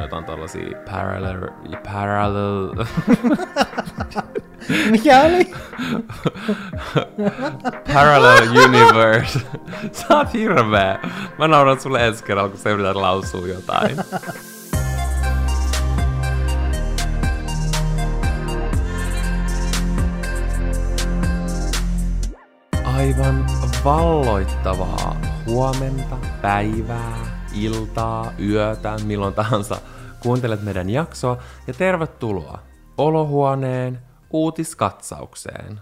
katsonut jotain tällaisia parallel... parallel... Mikä oli? parallel universe. Sä oot hirveä. Mä nauran sulle ensi kerralla, kun sä yrität lausua jotain. Aivan valloittavaa huomenta, päivää, iltaa, yötä, milloin tahansa kuuntelet meidän jaksoa ja tervetuloa olohuoneen uutiskatsaukseen.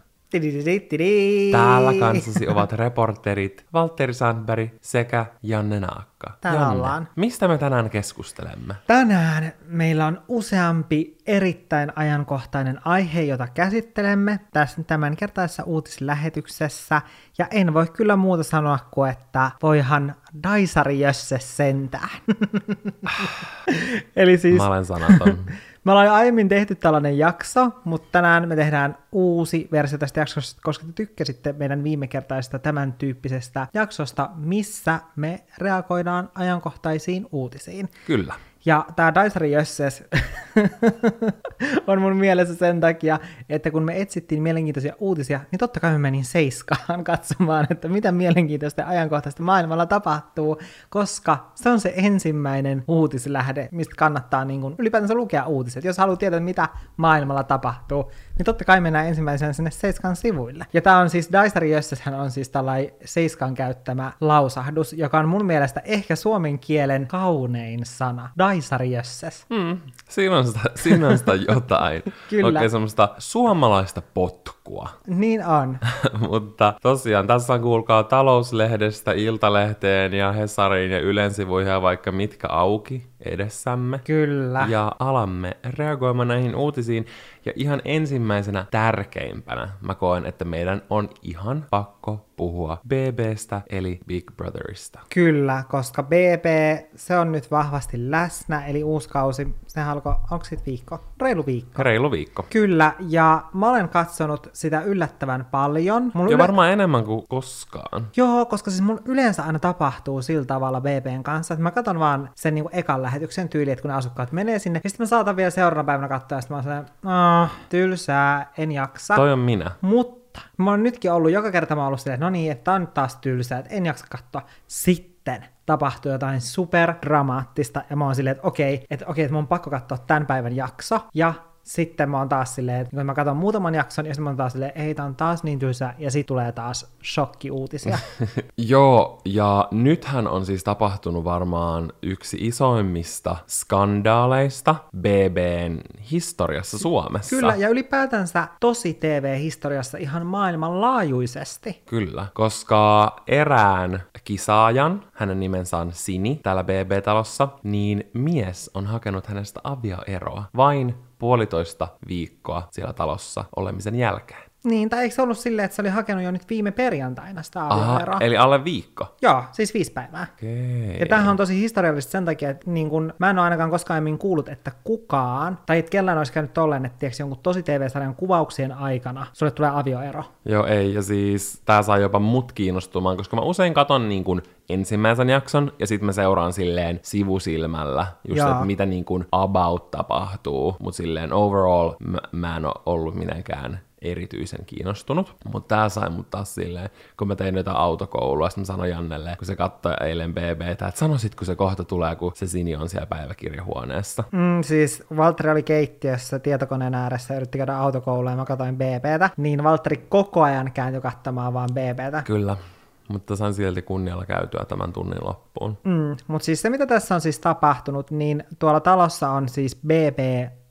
Täällä kanssasi ovat reporterit Valtteri Sandberg sekä Janne Naakka. Täällä Janne, ollaan. mistä me tänään keskustelemme? Tänään meillä on useampi erittäin ajankohtainen aihe, jota käsittelemme tässä tämänkertaisessa uutislähetyksessä. Ja en voi kyllä muuta sanoa kuin, että voihan Daisari Jösse sentään. Eli siis Mä olen sanaton. Me ollaan jo aiemmin tehty tällainen jakso, mutta tänään me tehdään uusi versio tästä jaksosta, koska te tykkäsitte meidän viimekertaisesta tämän tyyppisestä jaksosta, missä me reagoidaan ajankohtaisiin uutisiin. Kyllä. Ja tämä Daisari Jösses on mun mielessä sen takia, että kun me etsittiin mielenkiintoisia uutisia, niin totta kai me menin seiskaan katsomaan, että mitä mielenkiintoista ja ajankohtaista maailmalla tapahtuu, koska se on se ensimmäinen uutislähde, mistä kannattaa niin kun ylipäätänsä lukea uutiset. Jos haluaa tietää, mitä maailmalla tapahtuu, niin totta kai mennään ensimmäisenä sinne Seiskan sivuille. Ja tämä on siis, Daisari Jösseshän on siis tällainen Seiskan käyttämä lausahdus, joka on mun mielestä ehkä suomen kielen kaunein sana. Daisari Jösses. Mm, siinä, on sitä, siinä on sitä jotain. Kyllä. Oikein semmoista suomalaista potkua. Niin on. Mutta tosiaan tässä on kuulkaa talouslehdestä, Iltalehteen ja Hesariin ja Ylen sivuihin ja vaikka mitkä auki edessämme. Kyllä. Ja alamme reagoimaan näihin uutisiin. Ja ihan ensimmäisenä tärkeimpänä mä koen, että meidän on ihan pakko puhua BBstä eli Big Brotherista. Kyllä, koska BB, se on nyt vahvasti läsnä, eli uusi kausi, se alkoi, onko sit viikko? Reilu viikko. Reilu viikko. Kyllä, ja mä olen katsonut sitä yllättävän paljon. Mun Ja varmaan enemmän kuin koskaan. Joo, koska siis mun yleensä aina tapahtuu sillä tavalla BBn kanssa, että mä katson vaan sen niinku ekan lähetyksen tyyli, että kun ne asukkaat menee sinne, ja sitten mä saatan vielä seuraavana päivänä katsoa, ja sitten mä oon sellainen, tylsää, en jaksa. Toi on minä. Mutta mä oon nytkin ollut, joka kerta mä oon ollut silleen, että no niin, että tää on nyt taas tylsää, että en jaksa katsoa. Sitten tapahtuu jotain superdramaattista, ja mä oon silleen, että okei, että okei, että mun on pakko katsoa tämän päivän jakso, ja sitten mä oon taas silleen, että kun mä katson muutaman jakson, ja sitten mä oon taas silleen, ei, tää on taas niin tylsää, ja sitten tulee taas shokkiuutisia. Joo, ja nythän on siis tapahtunut varmaan yksi isoimmista skandaaleista BBn historiassa Suomessa. Kyllä, ja ylipäätänsä tosi TV-historiassa ihan maailmanlaajuisesti. Kyllä, koska erään kisaajan, hänen nimensä on Sini täällä BB-talossa, niin mies on hakenut hänestä avioeroa vain puolitoista viikkoa siellä talossa olemisen jälkeen. Niin, tai eikö se ollut silleen, että se oli hakenut jo nyt viime perjantaina sitä Aha, avioeroa? eli alle viikko. Joo, siis viisi päivää. Okei. Ja tämähän on tosi historiallista sen takia, että niin kun, mä en ole ainakaan koskaan aiemmin kuullut, että kukaan, tai että kellään olisi käynyt tolleen, että tiiäks, jonkun tosi TV-sarjan kuvauksien aikana sulle tulee avioero. Joo, ei, ja siis tää saa jopa mut kiinnostumaan, koska mä usein katon niin kuin ensimmäisen jakson, ja sitten mä seuraan silleen sivusilmällä, just että mitä niin kuin about tapahtuu, mutta silleen overall mä, mä en ole ollut mitenkään erityisen kiinnostunut, mutta tää sai mut taas silleen, kun mä tein jotain autokoulua, sitten mä sanoin Jannelle, kun se katsoi eilen BBtä, että sanoisit, kun se kohta tulee, kun se Sini on siellä päiväkirjahuoneessa. Mm, siis Valtteri oli keittiössä tietokoneen ääressä ja yritti käydä autokoulua ja mä katsoin BBtä, niin Valtteri koko ajan kääntyi katsomaan vaan BBtä. Kyllä, mutta sain silti kunnialla käytyä tämän tunnin loppuun. Mm, mutta siis se, mitä tässä on siis tapahtunut, niin tuolla talossa on siis BB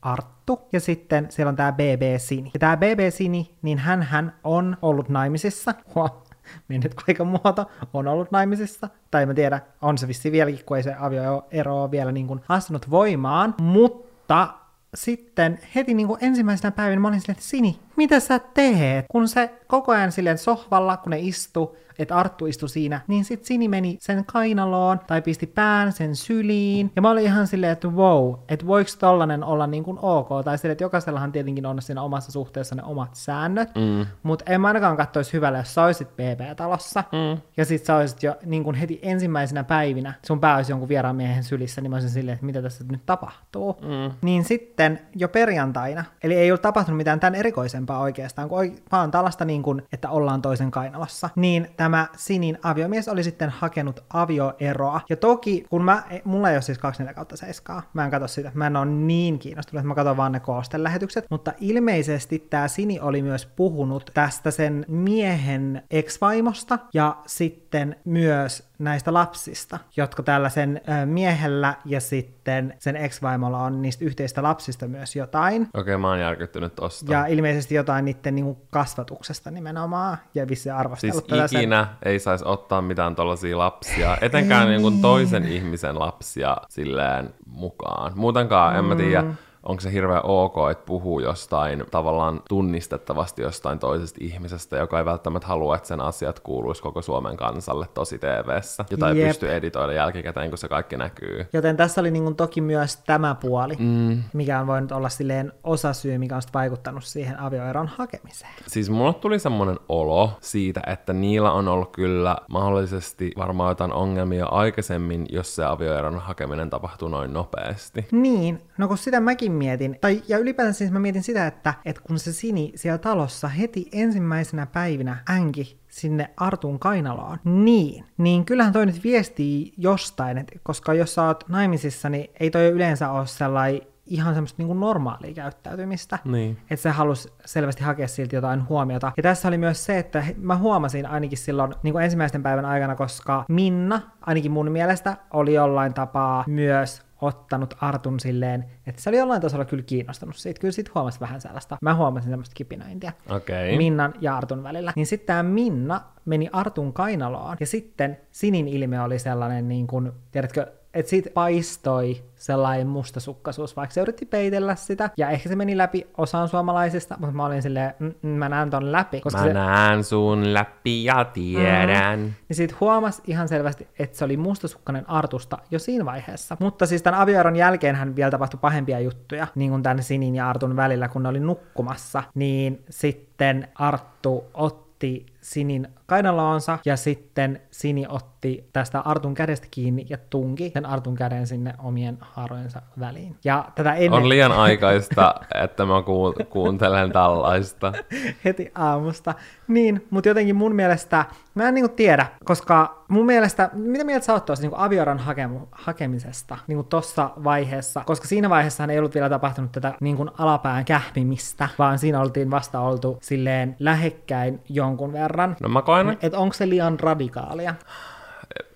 Arttu, ja sitten siellä on tämä BB Sini. Ja tämä BB Sini, niin hän, hän on ollut naimisissa. Huh, mennyt aikamuoto, on ollut naimisissa. Tai mä tiedä, on se vissi vieläkin, kun ei se avioero ole vielä niin kuin astunut voimaan. Mutta sitten heti niin kuin ensimmäisenä päivänä mä olin silleen, että Sini, mitä sä teet? Kun se koko ajan silleen sohvalla, kun ne istu, että Arttu istui siinä, niin sit Sini meni sen kainaloon tai pisti pään sen syliin. Ja mä olin ihan silleen, että wow, että voiko tollanen olla niin kuin ok. Tai silleen, että jokaisellahan tietenkin on siinä omassa suhteessa ne omat säännöt. Mm. Mutta en mä ainakaan katsoisi hyvällä, jos sä olisit BB-talossa. Mm. Ja sit sä olisit jo niin kuin heti ensimmäisenä päivinä, sun pää olisi jonkun vieraan miehen sylissä, niin mä olisin silleen, että mitä tässä nyt tapahtuu. Mm. Niin sitten jo perjantaina, eli ei ollut tapahtunut mitään tämän erikoisempaa oikeastaan, kun vaan tällaista niin kuin, että ollaan toisen kainalossa. Niin tämä Sinin aviomies oli sitten hakenut avioeroa. Ja toki, kun mä, mulla ei ole siis 24 kautta 7, mä en katso sitä, mä en ole niin kiinnostunut, että mä katson vaan ne koostelähetykset, mutta ilmeisesti tämä Sini oli myös puhunut tästä sen miehen ex-vaimosta ja sitten myös näistä lapsista, jotka tällä sen miehellä ja sitten sen ex-vaimolla on niistä yhteistä lapsista myös jotain. Okei, okay, mä oon järkyttynyt tosta. Ja ilmeisesti jotain niiden niinku kasvatuksesta nimenomaan, ja vissi arvostellut siis tätä ikinä sen. ei saisi ottaa mitään tollaisia lapsia, etenkään niinku toisen ihmisen lapsia silleen mukaan. Muutenkaan, mm. en mä tiedä, mm onko se hirveän ok, että puhuu jostain tavallaan tunnistettavasti jostain toisesta ihmisestä, joka ei välttämättä halua, että sen asiat kuuluisi koko Suomen kansalle tosi TV-ssä, jota Jep. ei pysty editoida jälkikäteen, kun se kaikki näkyy. Joten tässä oli niin toki myös tämä puoli, mm. mikä on voinut olla silleen osa syy, mikä on vaikuttanut siihen avioeron hakemiseen. Siis mulle tuli semmoinen olo siitä, että niillä on ollut kyllä mahdollisesti varmaan jotain ongelmia aikaisemmin, jos se avioeron hakeminen tapahtuu noin nopeasti. Niin, no kun sitä mäkin mietin, tai ja ylipäätään siis mä mietin sitä, että, että kun se Sini siellä talossa heti ensimmäisenä päivinä änki sinne Artun kainaloon, niin, niin kyllähän toi nyt viestii jostain, että koska jos sä oot naimisissa, niin ei toi yleensä ole sellainen ihan semmoista niin kuin normaalia käyttäytymistä. Niin. Että se halusi selvästi hakea silti jotain huomiota. Ja tässä oli myös se, että mä huomasin ainakin silloin niin kuin ensimmäisten päivän aikana, koska Minna, ainakin mun mielestä, oli jollain tapaa myös ottanut Artun silleen, että se oli jollain tasolla kyllä kiinnostunut siitä. Kyllä sit huomasi vähän sellaista. Mä huomasin semmoista kipinöintiä okay. Minnan ja Artun välillä. Niin sitten tämä Minna meni Artun kainaloon, ja sitten Sinin ilme oli sellainen, niin kuin, tiedätkö, että siitä paistoi sellainen mustasukkaisuus, vaikka se yritti peitellä sitä, ja ehkä se meni läpi osaan suomalaisista, mutta mä olin silleen, mm, mm mä näen ton läpi. Koska mä se... näen sun läpi ja tiedän. Mm. Niin siitä huomasi ihan selvästi, että se oli mustasukkainen Artusta jo siinä vaiheessa. Mutta siis tämän avioeron jälkeen hän vielä tapahtui pahempia juttuja, niin kuin tämän Sinin ja Artun välillä, kun ne oli nukkumassa, niin sitten Arttu otti Sinin kainaloonsa, ja sitten Sini otti tästä Artun kädestä kiinni ja tunki sen Artun käden sinne omien haarojensa väliin. Ja tätä ennen... On liian aikaista, että mä ku- kuuntelen tällaista. Heti aamusta. Niin, mutta jotenkin mun mielestä, mä en niinku tiedä, koska mun mielestä, mitä mieltä sä oot tuossa niinku avioran hakemu- hakemisesta niinku tossa vaiheessa, koska siinä vaiheessa ei ollut vielä tapahtunut tätä niinku alapään kähmimistä, vaan siinä oltiin vasta oltu silleen lähekkäin jonkun verran. No mä koen... Että onko se liian radikaalia?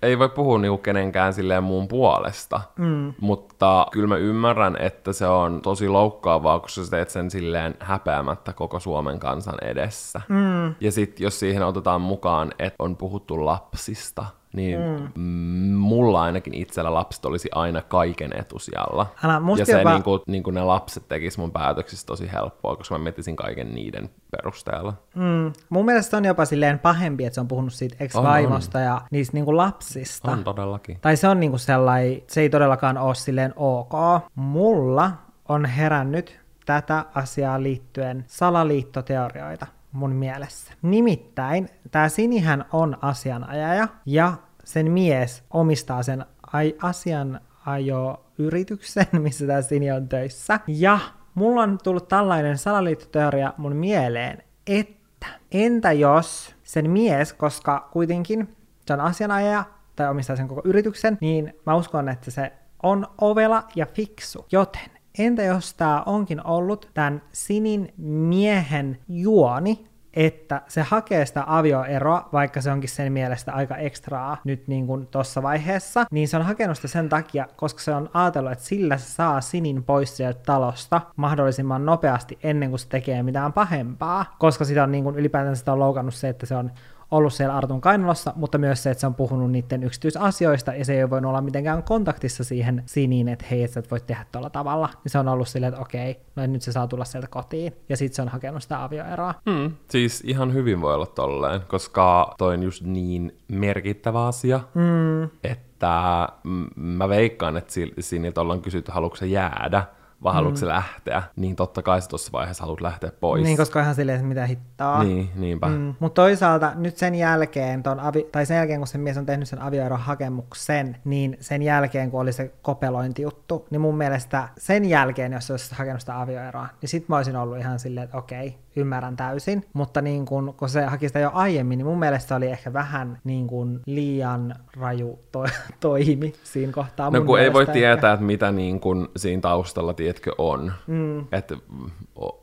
ei voi puhua niinku kenenkään silleen muun puolesta, mm. mutta kyllä mä ymmärrän, että se on tosi loukkaavaa, kun sä teet sen silleen häpeämättä koko Suomen kansan edessä. Mm. Ja sitten jos siihen otetaan mukaan, että on puhuttu lapsista, niin mm. mulla ainakin itsellä lapset olisi aina kaiken etusijalla. Älä, ja se jopa... niin kuin, niin kuin ne lapset tekis mun päätöksistä tosi helppoa, koska mä miettisin kaiken niiden perusteella. Mm. Mun mielestä on jopa silleen pahempi, että se on puhunut siitä ex-vaimosta on, on. ja niistä niin kuin lapsista. On todellakin. Tai se on niin kuin sellainen, se ei todellakaan ole silleen ok. Mulla on herännyt tätä asiaa liittyen salaliittoteorioita mun mielessä. Nimittäin tämä Sinihän on asianajaja ja sen mies omistaa sen ai- asianajo-yrityksen, missä tämä Sini on töissä. Ja mulla on tullut tällainen salaliittoteoria mun mieleen, että entä jos sen mies, koska kuitenkin se on asianajaja tai omistaa sen koko yrityksen, niin mä uskon, että se on ovela ja fiksu. Joten entä jos tämä onkin ollut tämän Sinin miehen juoni, että se hakee sitä avioeroa, vaikka se onkin sen mielestä aika ekstraa nyt niin kuin tossa vaiheessa, niin se on hakenut sitä sen takia, koska se on ajatellut, että sillä se saa Sinin pois sieltä talosta mahdollisimman nopeasti ennen kuin se tekee mitään pahempaa, koska sitä on niin kuin ylipäätään sitä on loukannut se, että se on ollut siellä Artun kainalossa, mutta myös se, että se on puhunut niiden yksityisasioista, ja se ei voinut olla mitenkään kontaktissa siihen Siniin, että hei, että sä et voi tehdä tuolla tavalla. Niin se on ollut silleen, että okei, no nyt se saa tulla sieltä kotiin, ja sitten se on hakenut sitä avioeroa. Mm, siis ihan hyvin voi olla tolleen, koska toi on just niin merkittävä asia, mm. että mä veikkaan, että Siniltä ollaan kysytty, haluatko jäädä, vai haluatko mm. lähteä, niin totta kai sä tuossa vaiheessa haluat lähteä pois. Niin, koska ihan silleen, että mitä hittaa. Niin, niinpä. Mm. Mutta toisaalta nyt sen jälkeen, ton avi, tai sen jälkeen kun se mies on tehnyt sen avioerohakemuksen, niin sen jälkeen kun oli se kopelointijuttu, niin mun mielestä sen jälkeen, jos se olisi hakenut sitä avioeroa, niin sit mä olisin ollut ihan silleen, että okei, ymmärrän täysin, mutta niin kun, kun se haki sitä jo aiemmin, niin mun mielestä se oli ehkä vähän niin kun liian raju to- toimi siinä kohtaa. No kun ei voi ehkä. tietää, että mitä niin kun siinä taustalla, tiedätkö, on. Mm. Että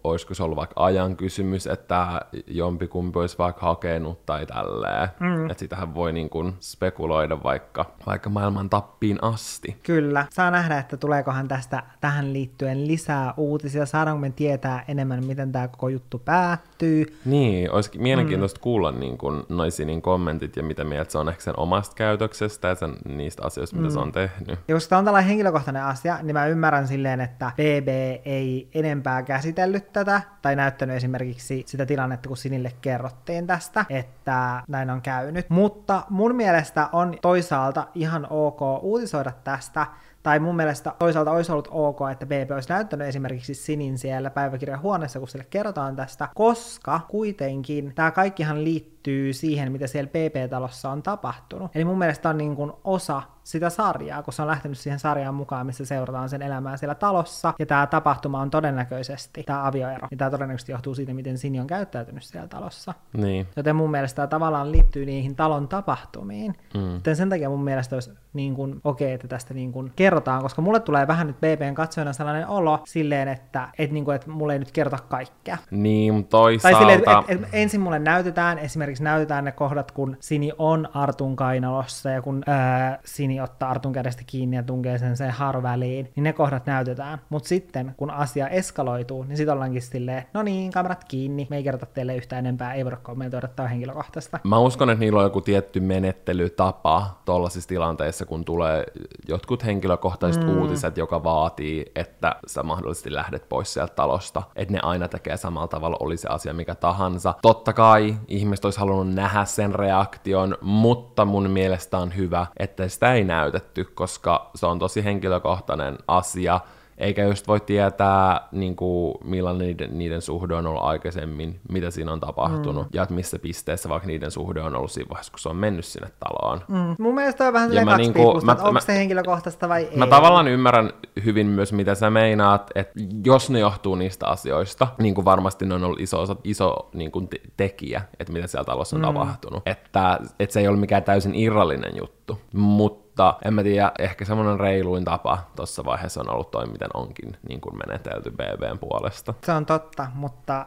olisiko se ollut vaikka ajan kysymys, että jompikumpi olisi vaikka hakenut tai tälleen. Mm. Että sitähän voi niin kun spekuloida vaikka, vaikka maailman tappiin asti. Kyllä. Saa nähdä, että tuleekohan tästä tähän liittyen lisää uutisia. Saadaanko me tietää enemmän, miten tämä koko juttu päättyy. Niin, olisi mielenkiintoista mm. kuulla niin kuin Noisinin kommentit ja mitä mieltä se on ehkä sen omasta käytöksestä ja sen, niistä asioista, mitä mm. se on tehnyt. Ja koska tämä on tällainen henkilökohtainen asia, niin mä ymmärrän silleen, että BB ei enempää käsitellyt tätä tai näyttänyt esimerkiksi sitä tilannetta, kun Sinille kerrottiin tästä, että näin on käynyt. Mutta mun mielestä on toisaalta ihan ok uutisoida tästä, tai mun mielestä toisaalta olisi ollut ok, että BP olisi näyttänyt esimerkiksi Sinin siellä päiväkirjan huoneessa, kun sille kerrotaan tästä, koska kuitenkin tämä kaikkihan liittyy siihen, mitä siellä PP-talossa on tapahtunut. Eli mun mielestä on niin kuin osa sitä sarjaa, kun se on lähtenyt siihen sarjaan mukaan, missä seurataan sen elämää siellä talossa, ja tämä tapahtuma on todennäköisesti, tämä avioero, niin tämä todennäköisesti johtuu siitä, miten Sini on käyttäytynyt siellä talossa. Niin. Joten mun mielestä tämä tavallaan liittyy niihin talon tapahtumiin. Mm. Joten sen takia mun mielestä olisi niin kuin, okei, okay, että tästä niin kuin kerrotaan, koska mulle tulee vähän nyt BBn katsojana sellainen olo silleen, että et, niin kuin, että mulle ei nyt kerrota kaikkea. Niin, toisaalta... Tai silleen, että et, et, ensin mulle näytetään, esimerkiksi näytetään ne kohdat, kun Sini on Artun kainalossa ja kun ää, Sini ottaa Artun kädestä kiinni ja tunkee sen sen harväliin, niin ne kohdat näytetään. Mutta sitten, kun asia eskaloituu, niin sitten ollaankin silleen, no niin, kamerat kiinni, me ei kerrota teille yhtään enempää, ei voida kommentoida tämä henkilökohtaista. Mä uskon, että niillä on joku tietty menettelytapa tuollaisissa tilanteissa, kun tulee jotkut henkilökohtaiset mm. uutiset, joka vaatii, että sä mahdollisesti lähdet pois sieltä talosta, että ne aina tekee samalla tavalla, oli se asia mikä tahansa. Totta kai ihmiset olisi halunnut nähdä sen reaktion, mutta mun mielestä on hyvä, että sitä ei näytetty, koska se on tosi henkilökohtainen asia, eikä just voi tietää, niin kuin, millainen niiden, niiden suhde on ollut aikaisemmin, mitä siinä on tapahtunut, mm. ja että missä pisteessä vaikka niiden suhde on ollut siinä vaiheessa, kun se on mennyt sinne taloon. Mm. Mun mielestä on vähän mä, niin kuin, mä, onko mä, se henkilökohtaista vai ei. Mä tavallaan ymmärrän hyvin myös, mitä sä meinaat, että jos ne johtuu niistä asioista, niin kuin varmasti ne on ollut iso, iso niin kuin te- tekijä, että mitä siellä talossa on mm. tapahtunut. Että, että se ei ole mikään täysin irrallinen juttu, mutta mutta en mä tiedä, ehkä semmoinen reiluin tapa tuossa vaiheessa on ollut toi, miten onkin niin kuin menetelty BBn puolesta. Se on totta, mutta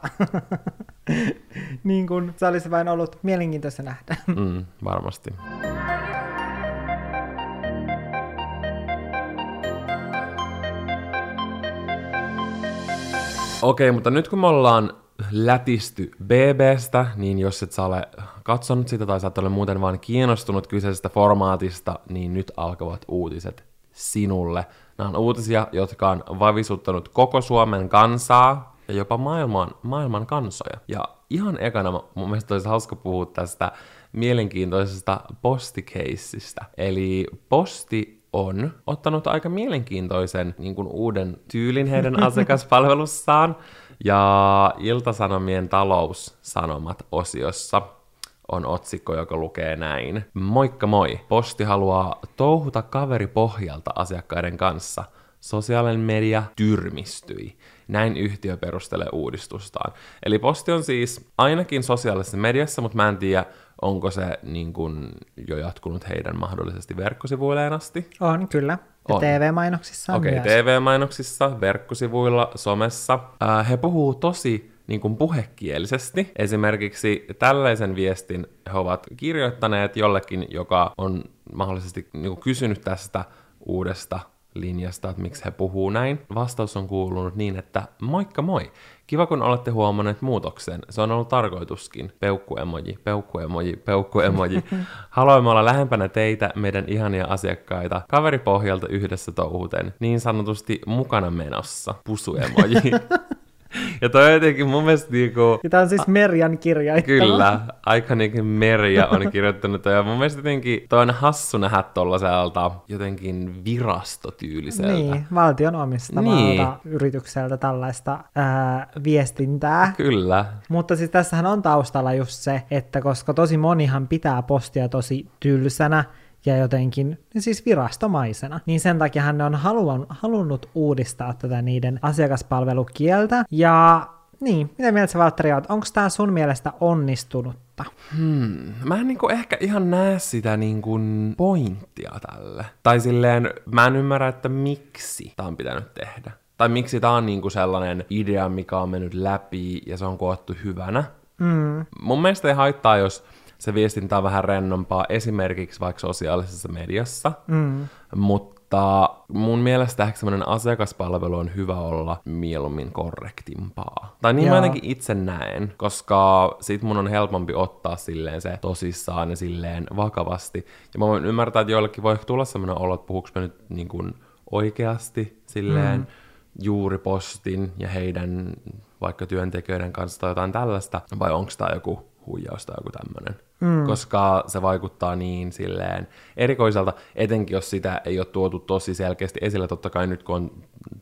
niin kuin se olisi vain ollut mielenkiintoista nähdä. mm, varmasti. Okei, mutta nyt kun me ollaan lätisty BBstä, niin jos et sä ole katsonut sitä tai sä et ole muuten vaan kiinnostunut kyseisestä formaatista, niin nyt alkavat uutiset sinulle. Nämä on uutisia, jotka on vavisuttanut koko Suomen kansaa ja jopa maailman, maailman kansoja. Ja ihan ekana mun mielestä olisi hauska puhua tästä mielenkiintoisesta postikeissistä. Eli posti on ottanut aika mielenkiintoisen niin kuin uuden tyylin heidän asiakaspalvelussaan. Ja Iltasanomien taloussanomat osiossa on otsikko, joka lukee näin. Moikka moi! Posti haluaa touhuta kaveripohjalta asiakkaiden kanssa. Sosiaalinen media tyrmistyi. Näin yhtiö perustelee uudistustaan. Eli posti on siis ainakin sosiaalisessa mediassa, mutta mä en tiedä, onko se niin kuin, jo jatkunut heidän mahdollisesti verkkosivuilleen asti. On, kyllä. Ja on. TV-mainoksissa Okei, okay, TV-mainoksissa, verkkosivuilla, somessa. Äh, he puhuu tosi niin kuin puhekielisesti. Esimerkiksi tällaisen viestin he ovat kirjoittaneet jollekin, joka on mahdollisesti niin kuin kysynyt tästä uudesta linjasta, että miksi he puhuu näin. Vastaus on kuulunut niin, että moikka moi. Kiva, kun olette huomanneet muutoksen. Se on ollut tarkoituskin. Peukkuemoji, peukkuemoji, peukkuemoji. Haluamme olla lähempänä teitä, meidän ihania asiakkaita, kaveripohjalta yhdessä touhuten, niin sanotusti mukana menossa. Pusuemoji. Ja toi on jotenkin mun mielestä niinku... Ja tää on siis Merjan kirjoittama. Kyllä, aika niinku Merja on kirjoittanut ja mun mielestä jotenkin toi on hassu nähdä tollaselta jotenkin virastotyyliseltä. Niin, valtion omistamalta niin. yritykseltä tällaista ää, viestintää. Kyllä. Mutta siis tässähän on taustalla just se, että koska tosi monihan pitää postia tosi tylsänä, ja jotenkin siis virastomaisena. Niin sen takia hän on haluan, halunnut uudistaa tätä niiden asiakaspalvelukieltä. Ja niin, mitä mieltä sä Valtteri oot? Onko tämä sun mielestä onnistunutta? Hmm. Mä en niinku ehkä ihan näe sitä niinku pointtia tälle. Tai silleen, mä en ymmärrä, että miksi tämä on pitänyt tehdä. Tai miksi tämä on niinku sellainen idea, mikä on mennyt läpi ja se on koottu hyvänä. Mm. Mun mielestä ei haittaa, jos se viestintä on vähän rennompaa esimerkiksi vaikka sosiaalisessa mediassa, mm. mutta mun mielestä ehkä semmoinen asiakaspalvelu on hyvä olla mieluummin korrektimpaa. Tai niin Joo. mä ainakin itse näen, koska sit mun on helpompi ottaa silleen se tosissaan ja silleen vakavasti. Ja mä voin ymmärtää, että joillekin voi tulla semmoinen olo, että puhuks mä nyt niin kuin oikeasti silleen mm. juuri postin ja heidän vaikka työntekijöiden kanssa tai jotain tällaista, vai onko tämä joku huijaus tai joku tämmöinen mm. koska se vaikuttaa niin silleen erikoiselta, etenkin jos sitä ei ole tuotu tosi selkeästi esille. Totta kai nyt kun on,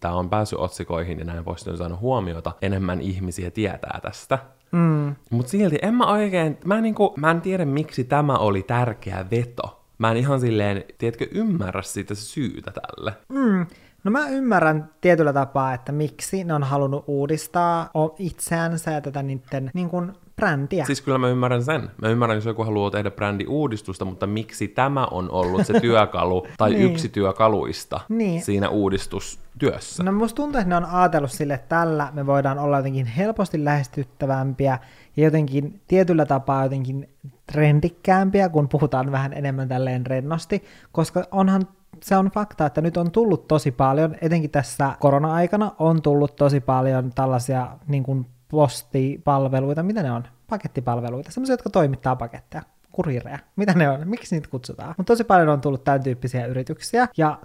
tämä on päässyt otsikoihin ja näin voisi saanut huomiota, enemmän ihmisiä tietää tästä. Mm. Mutta silti en mä oikein, mä en, niinku, mä en tiedä miksi tämä oli tärkeä veto. Mä en ihan silleen, tiedätkö, ymmärrä sitä syytä tälle. Mm. No mä ymmärrän tietyllä tapaa, että miksi ne on halunnut uudistaa itseänsä ja tätä niiden niin kuin brändiä. Siis kyllä mä ymmärrän sen. Mä ymmärrän, jos joku haluaa tehdä brändiuudistusta, mutta miksi tämä on ollut se työkalu tai niin. yksi työkaluista niin. siinä uudistustyössä? No musta tuntuu, että ne on ajatellut sille, että tällä me voidaan olla jotenkin helposti lähestyttävämpiä ja jotenkin tietyllä tapaa jotenkin trendikkäämpiä, kun puhutaan vähän enemmän tälleen rennosti, koska onhan se on fakta, että nyt on tullut tosi paljon, etenkin tässä korona-aikana on tullut tosi paljon tällaisia niin kuin postipalveluita, mitä ne on? Pakettipalveluita, semmoisia, jotka toimittaa paketteja, kurireja, mitä ne on, miksi niitä kutsutaan. Mutta tosi paljon on tullut tämän tyyppisiä yrityksiä, ja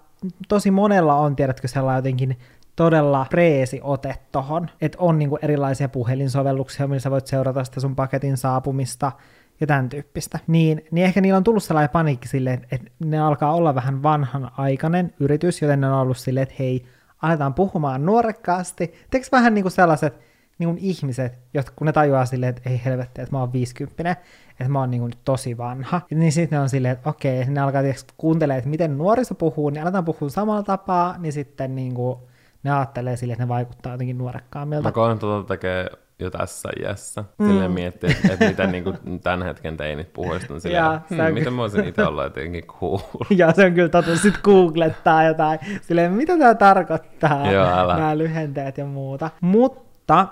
tosi monella on, tiedätkö, sellainen jotenkin todella preesi ote tohon, että on niinku erilaisia puhelinsovelluksia, missä voit seurata sitä sun paketin saapumista, ja tämän tyyppistä. Niin, niin ehkä niillä on tullut sellainen paniikki silleen, että ne alkaa olla vähän vanhanaikainen yritys, joten ne on ollut silleen, että hei, aletaan puhumaan nuorekkaasti. Teekö vähän niin kuin sellaiset, niin kuin ihmiset, jotka kun ne tajuaa silleen, että ei helvetti, että mä oon 50, että mä oon niin kuin tosi vanha, niin sitten ne on silleen, että okei, ne alkaa kuuntelemaan, että miten nuoriso puhuu, niin aletaan puhua samalla tapaa, niin sitten niin kuin, ne ajattelee silleen, että ne vaikuttaa jotenkin nuorekkaammilta. Mä koen tuota tekee jo tässä iässä. Mm. Silleen miettii, että, että mitä niin kuin tämän hetken teinit puhuisivat, niin silleen, ja, hmm, miten mä voisin itse olla jotenkin cool. ja se on kyllä totta, sitten googlettaa jotain, silleen, mitä tämä tarkoittaa, Joo, älä. nämä lyhenteet ja muuta. Mutta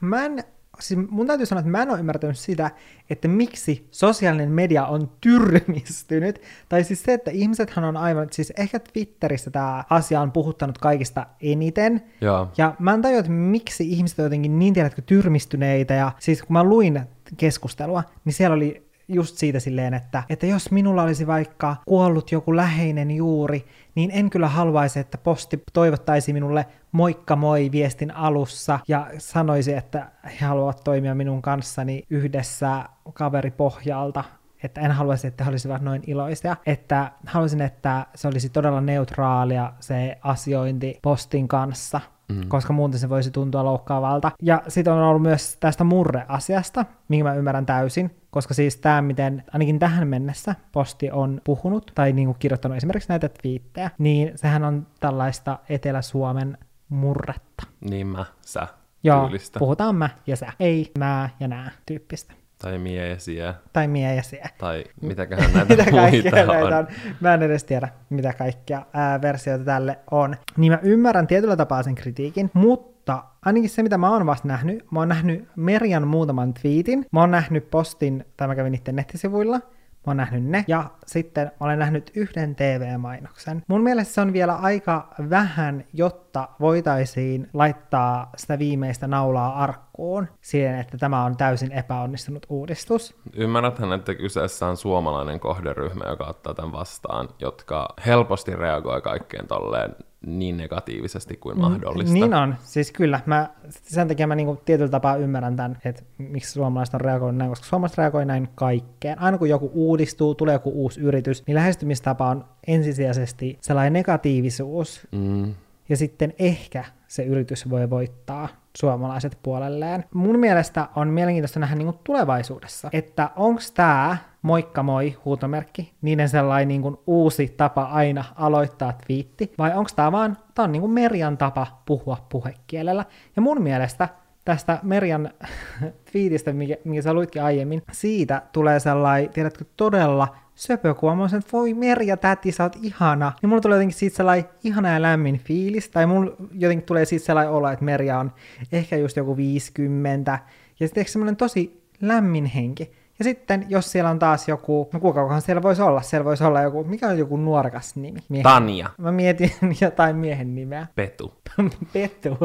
mä en, siis mun täytyy sanoa, että mä en ole ymmärtänyt sitä, että miksi sosiaalinen media on tyrmistynyt. Tai siis se, että ihmisethän on aivan, siis ehkä Twitterissä tämä asia on puhuttanut kaikista eniten. Ja, ja mä en tajua, että miksi ihmiset on jotenkin niin tiedätkö tyrmistyneitä. Ja siis kun mä luin keskustelua, niin siellä oli just siitä silleen, että, että jos minulla olisi vaikka kuollut joku läheinen juuri, niin en kyllä haluaisi, että posti toivottaisi minulle moikka moi viestin alussa ja sanoisi, että he haluavat toimia minun kanssani yhdessä kaveripohjalta. Että en haluaisi, että he olisivat noin iloisia, että haluaisin, että se olisi todella neutraalia se asiointi postin kanssa, mm. koska muuten se voisi tuntua loukkaavalta. Ja sitten on ollut myös tästä murreasiasta, minkä mä ymmärrän täysin, koska siis tämä, miten ainakin tähän mennessä posti on puhunut tai niin kuin kirjoittanut esimerkiksi näitä twiittejä, niin sehän on tällaista Etelä-Suomen murretta. Niin mä, sä Joo, tyylistä. puhutaan mä ja sä, ei mä ja nää tyyppistä. Tai mie ja sie. Tai mie ja sie. Tai mitäköhän näitä mitä muita on. Näitä on. Mä en edes tiedä, mitä kaikkia ää, versioita tälle on. Niin mä ymmärrän tietyllä tapaa sen kritiikin, mutta ainakin se, mitä mä oon vasta nähnyt, mä oon nähnyt Merian muutaman tweetin, mä oon nähnyt postin, tai mä kävin niiden nettisivuilla, Mä oon nähnyt ne. Ja sitten olen nähnyt yhden TV-mainoksen. Mun mielestä se on vielä aika vähän, jotta voitaisiin laittaa sitä viimeistä naulaa arkkuun siihen, että tämä on täysin epäonnistunut uudistus. Ymmärräthän, että kyseessä on suomalainen kohderyhmä, joka ottaa tämän vastaan, jotka helposti reagoi kaikkeen tolleen niin negatiivisesti kuin mahdollista. Niin on, siis kyllä. Mä, sen takia mä niinku tietyllä tapaa ymmärrän tämän, että miksi suomalaiset on reagoinut näin, koska suomalaiset reagoi näin kaikkeen. Aina kun joku uudistuu, tulee joku uusi yritys, niin lähestymistapa on ensisijaisesti sellainen negatiivisuus, Mm. ja sitten ehkä se yritys voi voittaa suomalaiset puolelleen. Mun mielestä on mielenkiintoista nähdä niin tulevaisuudessa, että onko tämä moikka moi huutomerkki, niiden sellainen niin kuin uusi tapa aina aloittaa twiitti, vai onko tämä vaan, tämä on niin kuin Merjan tapa puhua puhekielellä. Ja mun mielestä tästä Merjan twiitistä, mikä, mikä sä luitkin aiemmin, siitä tulee sellainen, tiedätkö, todella söpökuva. Mä olisin, että voi Merja täti, sä oot ihana. Ja mulla tulee jotenkin siitä sellainen ihana ja lämmin fiilis, tai mulla jotenkin tulee siitä sellainen olo, että Merja on ehkä just joku 50, ja sitten ehkä semmoinen tosi lämmin henki. Ja sitten, jos siellä on taas joku, no kuinka kauan siellä voisi olla, siellä voisi olla joku, mikä on joku nuorekas nimi? Miehen. Tania. Mä mietin jotain miehen nimeä. Petu. Petu.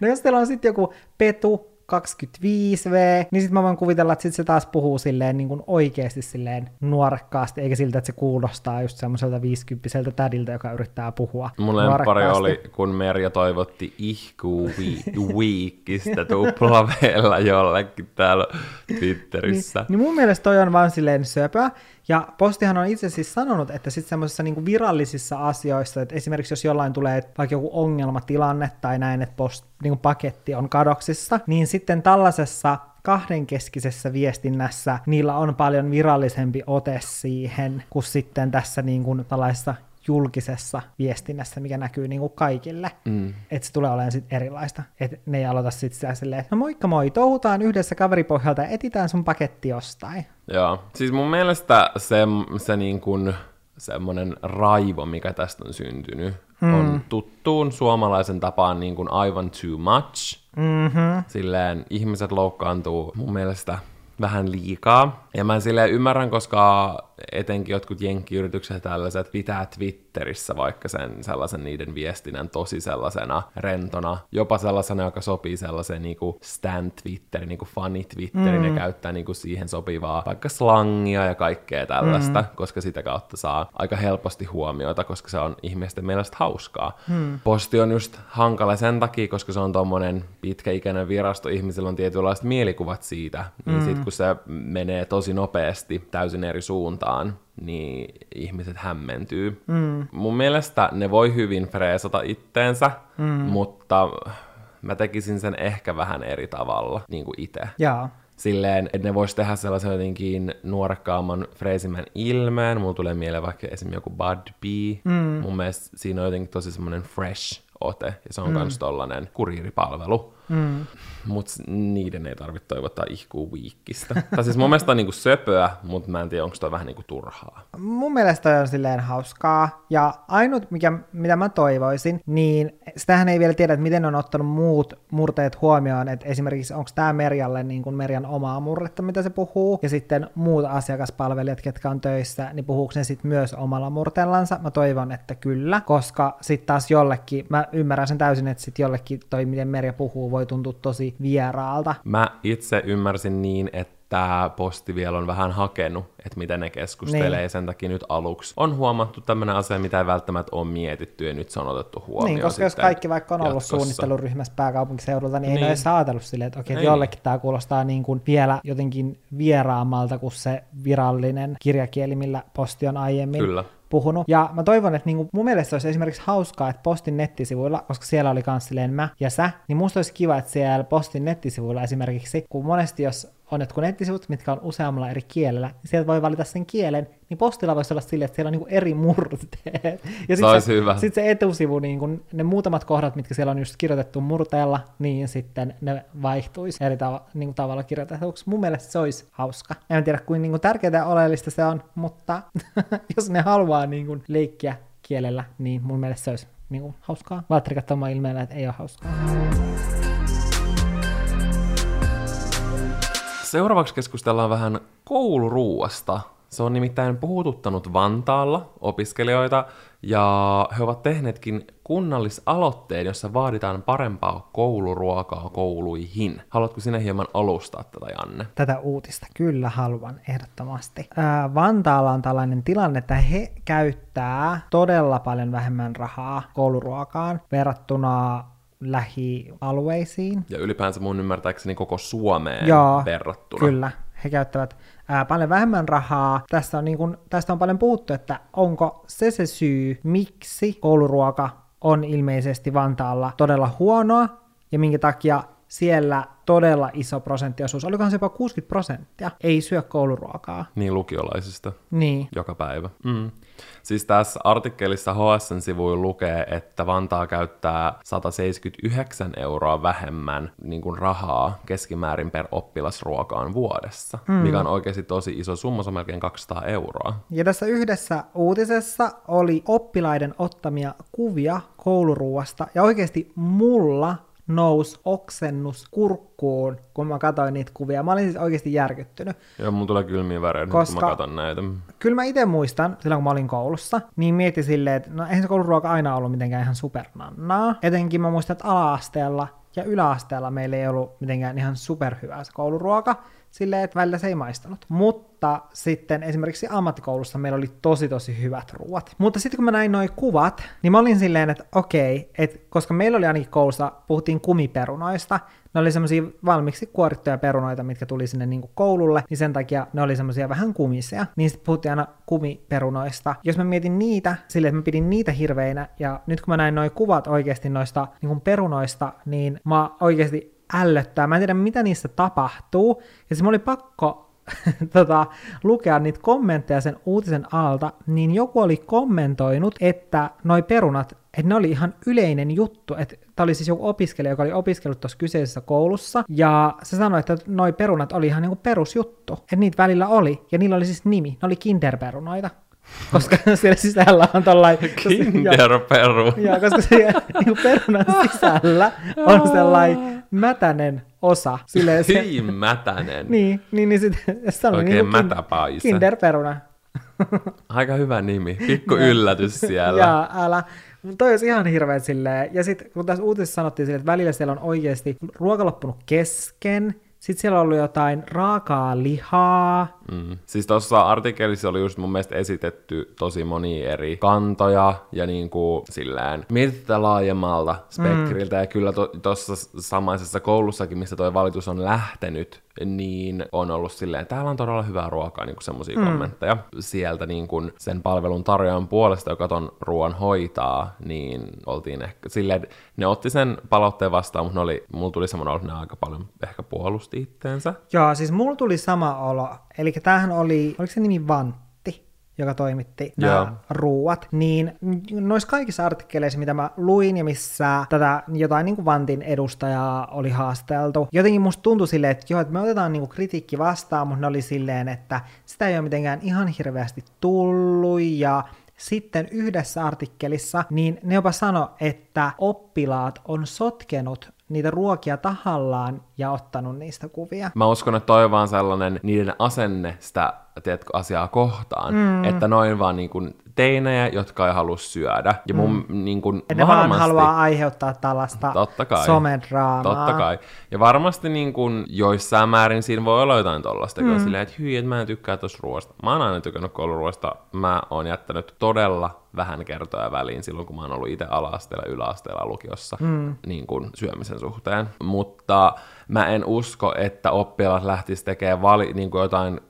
No jos teillä on sitten joku Petu 25V, niin sitten mä voin kuvitella, että sit se taas puhuu silleen niin kuin oikeasti silleen nuorekkaasti, eikä siltä, että se kuulostaa just semmoiselta 50 tädiltä, joka yrittää puhua Mun lempari oli, kun Merja toivotti ihkuu weekistä tuplaveella jollekin täällä Twitterissä. Niin, niin mun mielestä toi on vaan silleen söpö. Ja Postihan on itse siis sanonut, että sitten semmoisissa niinku virallisissa asioissa, että esimerkiksi jos jollain tulee vaikka joku ongelmatilanne tai näin, että post, niinku paketti on kadoksissa, niin sitten tällaisessa kahdenkeskisessä viestinnässä niillä on paljon virallisempi ote siihen, kuin sitten tässä niinku tällaisessa julkisessa viestinnässä, mikä näkyy niinku kaikille. Mm. Että se tulee olemaan sit erilaista. Että ne ei aloita sitten sitä silleen, että no moikka moi, touhutaan yhdessä kaveripohjalta ja etitään sun paketti jostain. Joo. Siis mun mielestä se, se niin kuin semmoinen raivo, mikä tästä on syntynyt, mm. on tuttuun suomalaisen tapaan niin kuin aivan too much. Mhm. Silleen ihmiset loukkaantuu mun mielestä vähän liikaa. Ja mä silleen ymmärrän, koska etenkin jotkut jenkkiyritykset tällaiset pitää Twitterissä vaikka sen sellaisen niiden viestinnän tosi sellaisena rentona, jopa sellaisena, joka sopii sellaiseen niinku stand Twitterin, niinku funny Twitterin mm. ja käyttää niinku siihen sopivaa vaikka slangia ja kaikkea tällaista, mm. koska sitä kautta saa aika helposti huomiota, koska se on ihmisten mielestä hauskaa. Mm. Posti on just hankala sen takia, koska se on tommonen pitkäikäinen virasto, ihmisillä on tietynlaiset mielikuvat siitä, niin mm. sit kun se menee tosi nopeasti täysin eri suuntaan, niin ihmiset hämmentyy. Mm. Mun mielestä ne voi hyvin freesata itteensä, mm. mutta mä tekisin sen ehkä vähän eri tavalla, niin kuin itse. Jaa. Silleen, että ne vois tehdä sellaisen jotenkin nuorekkaamman, freesimän ilmeen. Mulla tulee mieleen vaikka esimerkiksi joku Bud B. Mm. Mun mielestä siinä on jotenkin tosi semmoinen fresh ote, ja se on mm. kans tollanen kuriiripalvelu. Mm. Mutta niiden ei tarvitse toivottaa ihkuu viikkistä. tai siis mun mielestä on niinku söpöä, mutta mä en tiedä, onko toi vähän niinku turhaa. Mun mielestä on silleen hauskaa. Ja ainut, mikä, mitä mä toivoisin, niin sitähän ei vielä tiedä, että miten on ottanut muut murteet huomioon. Että esimerkiksi onko tämä Merjalle niin kuin Merjan omaa murretta, mitä se puhuu. Ja sitten muut asiakaspalvelijat, ketkä on töissä, niin puhuuko ne sitten myös omalla murteellansa? Mä toivon, että kyllä. Koska sitten taas jollekin, mä ymmärrän sen täysin, että sitten jollekin toi, miten Merja puhuu, voi tuntua tosi vieraalta. Mä itse ymmärsin niin, että posti vielä on vähän hakenut, että miten ne keskustelee, Niin. ja sen takia nyt aluksi on huomattu tämmöinen asia, mitä ei välttämättä ole mietitty, ja nyt se on otettu huomioon. Niin, koska jos kaikki vaikka on ollut jatkossa. suunnitteluryhmässä pääkaupunkiseudulta, niin, ei Niin. ne edes ajatellut silleen, että okei, että Ei. jollekin tämä kuulostaa niin kuin vielä jotenkin vieraammalta kuin se virallinen kirjakieli, millä posti on aiemmin Kyllä. puhunut. Ja mä toivon, että niinku, mun mielestä olisi esimerkiksi hauskaa, että Postin nettisivuilla, koska siellä oli kans silleen mä ja sä, niin musta olisi kiva, että siellä Postin nettisivuilla esimerkiksi, kun monesti jos on jotkut nettisivut, mitkä on useammalla eri kielellä, niin sieltä voi valita sen kielen, niin postilla voisi olla silleen, että siellä on niinku eri murteet. Ja sit olisi se, hyvä. Sit se etusivu, niin kun ne muutamat kohdat, mitkä siellä on just kirjoitettu murteella, niin sitten ne vaihtuisi eri tava, niin kuin tavalla kirjoitetuksi. Mun mielestä se olisi hauska. En tiedä, kuin, niin kuin tärkeää ja oleellista se on, mutta jos ne haluaa niin kuin leikkiä kielellä, niin mun mielestä se olisi niin kuin hauskaa. Valtteri katsoo ilmeellä, että ei ole hauskaa. Seuraavaksi keskustellaan vähän kouluruuasta. Se on nimittäin puhututtanut Vantaalla opiskelijoita, ja he ovat tehneetkin kunnallisaloitteen, jossa vaaditaan parempaa kouluruokaa kouluihin. Haluatko sinä hieman alustaa tätä, Janne? Tätä uutista kyllä haluan ehdottomasti. Ää, Vantaalla on tällainen tilanne, että he käyttää todella paljon vähemmän rahaa kouluruokaan verrattuna lähialueisiin. Ja ylipäänsä mun ymmärtääkseni koko Suomeen Joo, verrattuna. Kyllä, he käyttävät ää, paljon vähemmän rahaa. Tästä on, niin kun, tästä on paljon puhuttu, että onko se se syy, miksi kouluruoka on ilmeisesti Vantaalla todella huonoa, ja minkä takia siellä todella iso prosenttiosuus, olikohan se jopa 60 prosenttia, ei syö kouluruokaa. Niin lukiolaisista. Niin. Joka päivä. Mm. Siis tässä artikkelissa HSN sivuilla lukee, että Vantaa käyttää 179 euroa vähemmän niin kuin rahaa keskimäärin per oppilasruokaan vuodessa, mm. mikä on oikeasti tosi iso summa, se on melkein 200 euroa. Ja tässä yhdessä uutisessa oli oppilaiden ottamia kuvia kouluruuasta, ja oikeasti mulla nousi oksennus kurkkuun, kun mä katsoin niitä kuvia. Mä olin siis oikeasti järkyttynyt. Joo, mun tulee kylmiä väreitä, Koska... kun mä katson näitä. Kyllä mä itse muistan, silloin kun mä olin koulussa, niin mietin silleen, että no eihän se kouluruoka aina ollut mitenkään ihan supernannaa. Etenkin mä muistan, että ala-asteella ja yläasteella meillä ei ollut mitenkään ihan superhyvää se kouluruoka, silleen, että välillä se ei maistanut. Mutta sitten esimerkiksi ammattikoulussa meillä oli tosi tosi hyvät ruoat. Mutta sitten kun mä näin noin kuvat, niin mä olin silleen, että okei, että koska meillä oli ainakin koulussa, puhuttiin kumiperunoista, ne oli semmoisia valmiiksi kuorittuja perunoita, mitkä tuli sinne niin koululle, niin sen takia ne oli semmoisia vähän kumisia. Niin sitten puhuttiin aina kumiperunoista. Jos mä mietin niitä, silleen, että mä pidin niitä hirveinä, ja nyt kun mä näin noin kuvat oikeasti noista niin perunoista, niin mä oikeasti ällöttää. Mä en tiedä, mitä niissä tapahtuu. Ja se oli pakko tota, lukea niitä kommentteja sen uutisen alta, niin joku oli kommentoinut, että noi perunat, että ne oli ihan yleinen juttu, että tämä oli siis joku opiskelija, joka oli opiskellut tuossa kyseisessä koulussa, ja se sanoi, että noi perunat oli ihan niinku perusjuttu, että niitä välillä oli, ja niillä oli siis nimi, ne oli kinderperunoita koska siellä sisällä on tollainen... Kinderperu. Joo, koska siellä niin perunan sisällä on sellainen mätänen osa. Silleen se, Hyi mätänen. niin, niin, niin sitten se on Oikein niin mätäpaisa. Kinderperuna. Aika hyvä nimi. Pikku yllätys siellä. Joo, älä. Toi olisi ihan hirveä silleen. Ja sitten kun tässä uutisessa sanottiin silleen, että välillä siellä on oikeasti ruoka loppunut kesken, sitten siellä on ollut jotain raakaa lihaa. Mm. Siis tuossa artikkelissa oli just mun mielestä esitetty tosi moni eri kantoja ja niin kuin silleen mietitään laajemmalta spektriltä. Mm. Ja kyllä tuossa to, samaisessa koulussakin, missä toi valitus on lähtenyt, niin on ollut silleen, että täällä on todella hyvää ruokaa, niin kuin semmoisia mm. kommentteja. Sieltä niin kuin sen palvelun tarjoajan puolesta, joka ton ruoan hoitaa, niin oltiin ehkä silleen, ne otti sen palautteen vastaan, mutta ne oli, mulla tuli semmoinen että ne aika paljon ehkä puolusti itteensä. Joo, siis mulla tuli sama olo. Eli tämähän oli, oliko se nimi Vant? joka toimitti nämä ruuat, niin noissa kaikissa artikkeleissa, mitä mä luin ja missä tätä jotain niin kuin Vantin edustajaa oli haasteltu, jotenkin musta tuntui silleen, että joo, että me otetaan niin kuin kritiikki vastaan, mutta ne oli silleen, että sitä ei ole mitenkään ihan hirveästi tullut ja sitten yhdessä artikkelissa, niin ne jopa sano, että oppilaat on sotkenut niitä ruokia tahallaan ja ottanut niistä kuvia. Mä uskon, että toi on vaan sellainen niiden asenne sitä tiedätkö, asiaa kohtaan, mm. että noin vaan niin kuin teinejä, jotka ei halua syödä. Ja mun mm. niin kuin, ne varmasti, vaan haluaa aiheuttaa tällaista totta kai, somedraamaa. Totta kai. Ja varmasti niin kuin, joissain määrin siinä voi olla jotain tollasta, mm. silleen, että hyi, että mä en tykkää tuosta ruoasta. Mä oon aina tykännyt kouluruoasta. Mä oon jättänyt todella vähän kertoja väliin silloin, kun mä oon ollut itse ala-asteella, yläasteella, lukiossa mm. niin kuin syömisen suhteen. Mutta mä en usko, että oppilaat lähtis tekemään vali, niin kuin jotain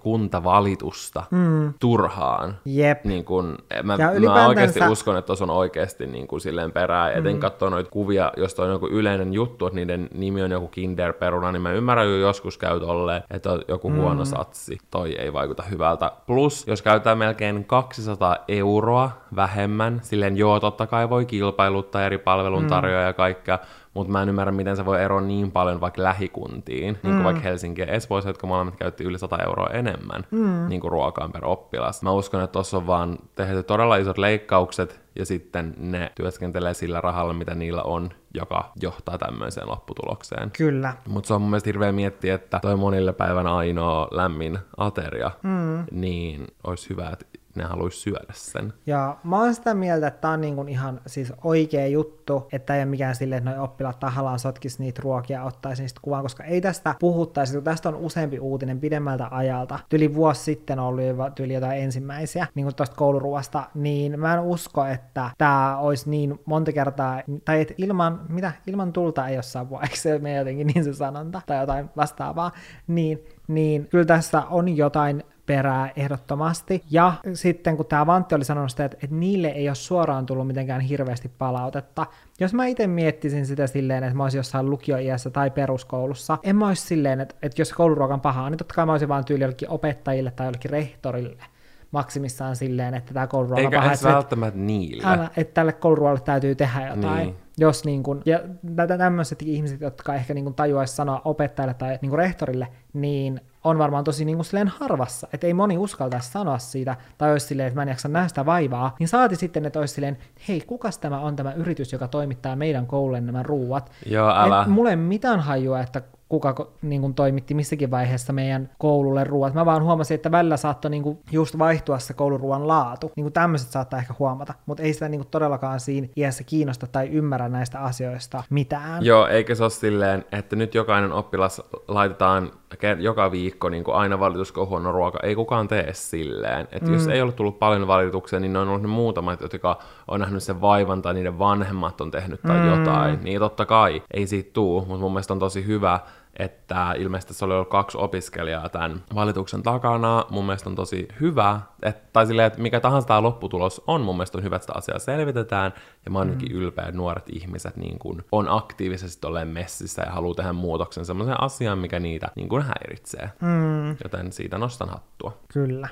kuntavalitusta mm. turhaan. Jep. Niin kun, mä, mä oikeasti uskon, että tuossa on oikeasti niin kuin silleen perää. Eten mm. katsoa noita kuvia, jos on joku yleinen juttu, että niiden nimi on joku kinderperuna, niin mä ymmärrän jo joskus käy tolleen, että on joku mm. huono satsi. Toi ei vaikuta hyvältä. Plus, jos käytetään melkein 200 euroa vähemmän, silleen joo, totta kai voi kilpailuttaa eri palveluntarjoajia mm. ja kaikkea, mutta mä en ymmärrä, miten se voi eroa niin paljon vaikka lähikuntiin, niin kuin mm. vaikka Helsinki ja Espoossa, jotka molemmat käytti yli 100 euroa enemmän mm. niin kuin ruokaan per oppilas. Mä uskon, että tuossa on vaan tehty todella isot leikkaukset, ja sitten ne työskentelee sillä rahalla, mitä niillä on, joka johtaa tämmöiseen lopputulokseen. Kyllä. Mutta se on mun mielestä hirveä miettiä, että toi monille päivän ainoa lämmin ateria, mm. niin olisi hyvä, että ne haluaisi syödä sen. Ja mä oon sitä mieltä, että tää on niin ihan siis oikea juttu, että ei ole mikään silleen, että noi oppilaat tahallaan sotkisi niitä ruokia ja ottaisi niistä kuvaan, koska ei tästä puhuttaisi, kun tästä on useampi uutinen pidemmältä ajalta. Tyli vuosi sitten on ollut jotain ensimmäisiä, niin kuin tuosta kouluruoasta, niin mä en usko, että tämä olisi niin monta kertaa, tai että ilman, mitä, ilman tulta ei ole savua, eikö se mene jotenkin niin se sanonta, tai jotain vastaavaa, niin niin kyllä tässä on jotain perää ehdottomasti. Ja sitten kun tämä Vantti oli sanonut sitä, että, että niille ei ole suoraan tullut mitenkään hirveästi palautetta. Jos mä itse miettisin sitä silleen, että mä olisin jossain lukioiässä tai peruskoulussa, en mä olisi silleen, että, että jos kouluruoka on pahaa, niin totta kai mä olisin vaan tyyli jollekin opettajille tai jollekin rehtorille maksimissaan silleen, että tämä kouluruoka on paha. Eikä välttämättä niille. Älä, että tälle kouluruoalle täytyy tehdä jotain. Niin. Jos niin kun, ja tämmöiset ihmiset, jotka ehkä niin tajuaisi sanoa opettajalle tai niin rehtorille, niin on varmaan tosi niin kuin harvassa, että ei moni uskaltaisi sanoa siitä, tai olisi silleen, että mä en jaksa nähdä sitä vaivaa, niin saati sitten, että olisi silleen, hei, kukas tämä on tämä yritys, joka toimittaa meidän koululle nämä ruuat. Joo, älä. Et mulle ei mitään hajua, että kuka niin kuin, toimitti missäkin vaiheessa meidän koululle ruoat. Mä vaan huomasin, että välillä saattoi niin kuin, just vaihtua se kouluruoan laatu. Niin kuin tämmöiset saattaa ehkä huomata, mutta ei sitä niin kuin, todellakaan siinä iässä kiinnosta tai ymmärrä näistä asioista mitään. Joo, eikä se ole silleen, että nyt jokainen oppilas laitetaan joka viikko niin kuin aina valitusko huono ruoka. Ei kukaan tee silleen. Että mm. jos ei ole tullut paljon valituksia, niin ne on ollut ne muutamat, jotka on nähnyt sen vaivan tai niiden vanhemmat on tehnyt tai mm. jotain. Niin totta kai ei siitä tuu, mutta mun mielestä on tosi hyvä, että ilmeisesti se oli ollut kaksi opiskelijaa tämän valituksen takana. Mun mielestä on tosi hyvä, että, tai silleen, että mikä tahansa tämä lopputulos on, mun mielestä on hyvä, että sitä asiaa selvitetään, ja mä oon mm. ylpeä, että nuoret ihmiset niin kun, on aktiivisesti olleen messissä ja haluaa tehdä muutoksen semmoiseen asiaan, mikä niitä niin kun, häiritsee. Mm. Joten siitä nostan hattua. Kyllä.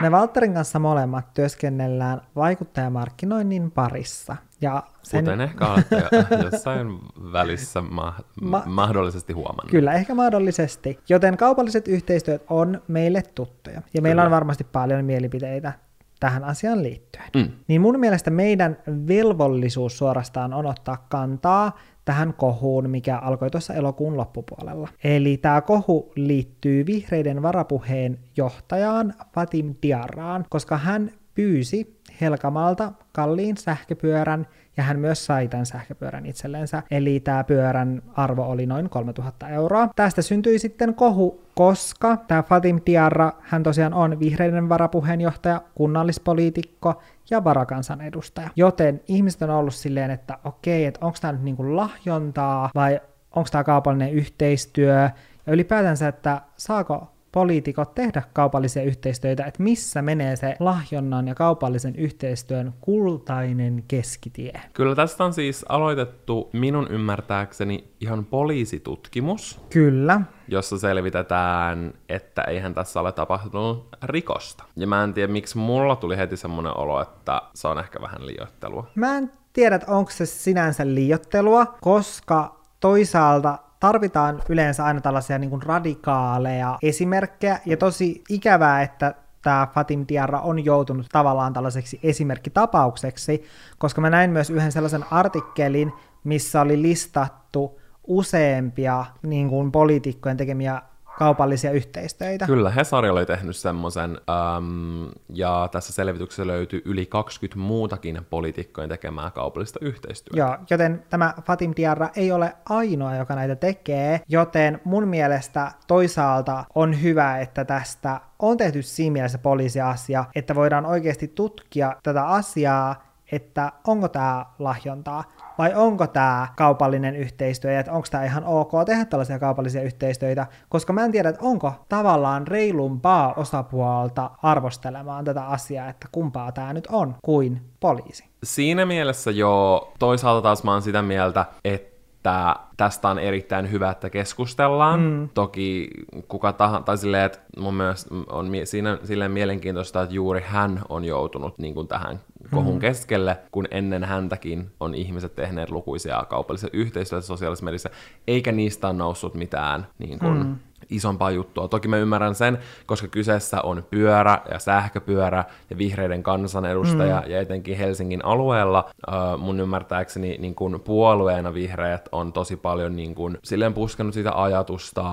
Me Valterin kanssa molemmat työskennellään vaikuttajamarkkinoinnin parissa. Ja sen... Kuten ehkä olette jossain välissä ma- ma- mahdollisesti huomannut. Kyllä, ehkä mahdollisesti. Joten kaupalliset yhteistyöt on meille tuttuja. Ja meillä Kyllä. on varmasti paljon mielipiteitä tähän asiaan liittyen. Mm. Niin mun mielestä meidän velvollisuus suorastaan on ottaa kantaa tähän kohuun, mikä alkoi tuossa elokuun loppupuolella. Eli tämä kohu liittyy vihreiden varapuheen johtajaan Fatim Diarraan, koska hän pyysi Helkamalta kalliin sähköpyörän ja hän myös sai tämän sähköpyörän itsellensä. Eli tämä pyörän arvo oli noin 3000 euroa. Tästä syntyi sitten kohu, koska tämä Fatim Diarra, hän tosiaan on vihreiden varapuheenjohtaja, kunnallispoliitikko ja varakansanedustaja. Joten ihmiset on ollut silleen, että okei, että onko tämä nyt niinku lahjontaa vai onko tämä kaupallinen yhteistyö ja ylipäätänsä, että saako poliitikot tehdä kaupallisia yhteistyötä, että missä menee se lahjonnan ja kaupallisen yhteistyön kultainen keskitie. Kyllä tästä on siis aloitettu minun ymmärtääkseni ihan poliisitutkimus. Kyllä. Jossa selvitetään, että eihän tässä ole tapahtunut rikosta. Ja mä en tiedä, miksi mulla tuli heti semmoinen olo, että se on ehkä vähän liioittelua. Mä en tiedä, onko se sinänsä liiottelua, koska toisaalta tarvitaan yleensä aina tällaisia niin kuin radikaaleja esimerkkejä, ja tosi ikävää, että tämä Fatim Diarra on joutunut tavallaan tällaiseksi esimerkkitapaukseksi, koska mä näin myös yhden sellaisen artikkelin, missä oli listattu useampia niin kuin, poliitikkojen tekemiä kaupallisia yhteistöitä. Kyllä, Hesari oli tehnyt semmoisen, um, ja tässä selvityksessä löytyy yli 20 muutakin poliitikkojen tekemää kaupallista yhteistyötä. Joo, joten tämä Fatim Diarra ei ole ainoa, joka näitä tekee, joten mun mielestä toisaalta on hyvä, että tästä on tehty siinä mielessä poliisiasia, että voidaan oikeasti tutkia tätä asiaa, että onko tämä lahjontaa vai onko tämä kaupallinen yhteistyö ja että onko tämä ihan ok tehdä tällaisia kaupallisia yhteistyötä, koska mä en tiedä, että onko tavallaan reilumpaa osapuolta arvostelemaan tätä asiaa, että kumpaa tämä nyt on kuin poliisi. Siinä mielessä jo toisaalta taas mä oon sitä mieltä, että tästä on erittäin hyvä, että keskustellaan. Mm. Toki kuka tahansa, tai silleen, että mun mielestä on siinä silleen mielenkiintoista, että juuri hän on joutunut niin kuin tähän kohun mm. keskelle, kun ennen häntäkin on ihmiset tehneet lukuisia kaupallisia yhteistyötä sosiaalisessa mediassa, eikä niistä on noussut mitään niin kuin, mm isompaa juttua. Toki mä ymmärrän sen, koska kyseessä on pyörä ja sähköpyörä ja vihreiden kansanedustaja mm. ja etenkin Helsingin alueella äh, mun ymmärtääkseni niin kun puolueena vihreät on tosi paljon niin kun, silleen puskenut sitä ajatusta,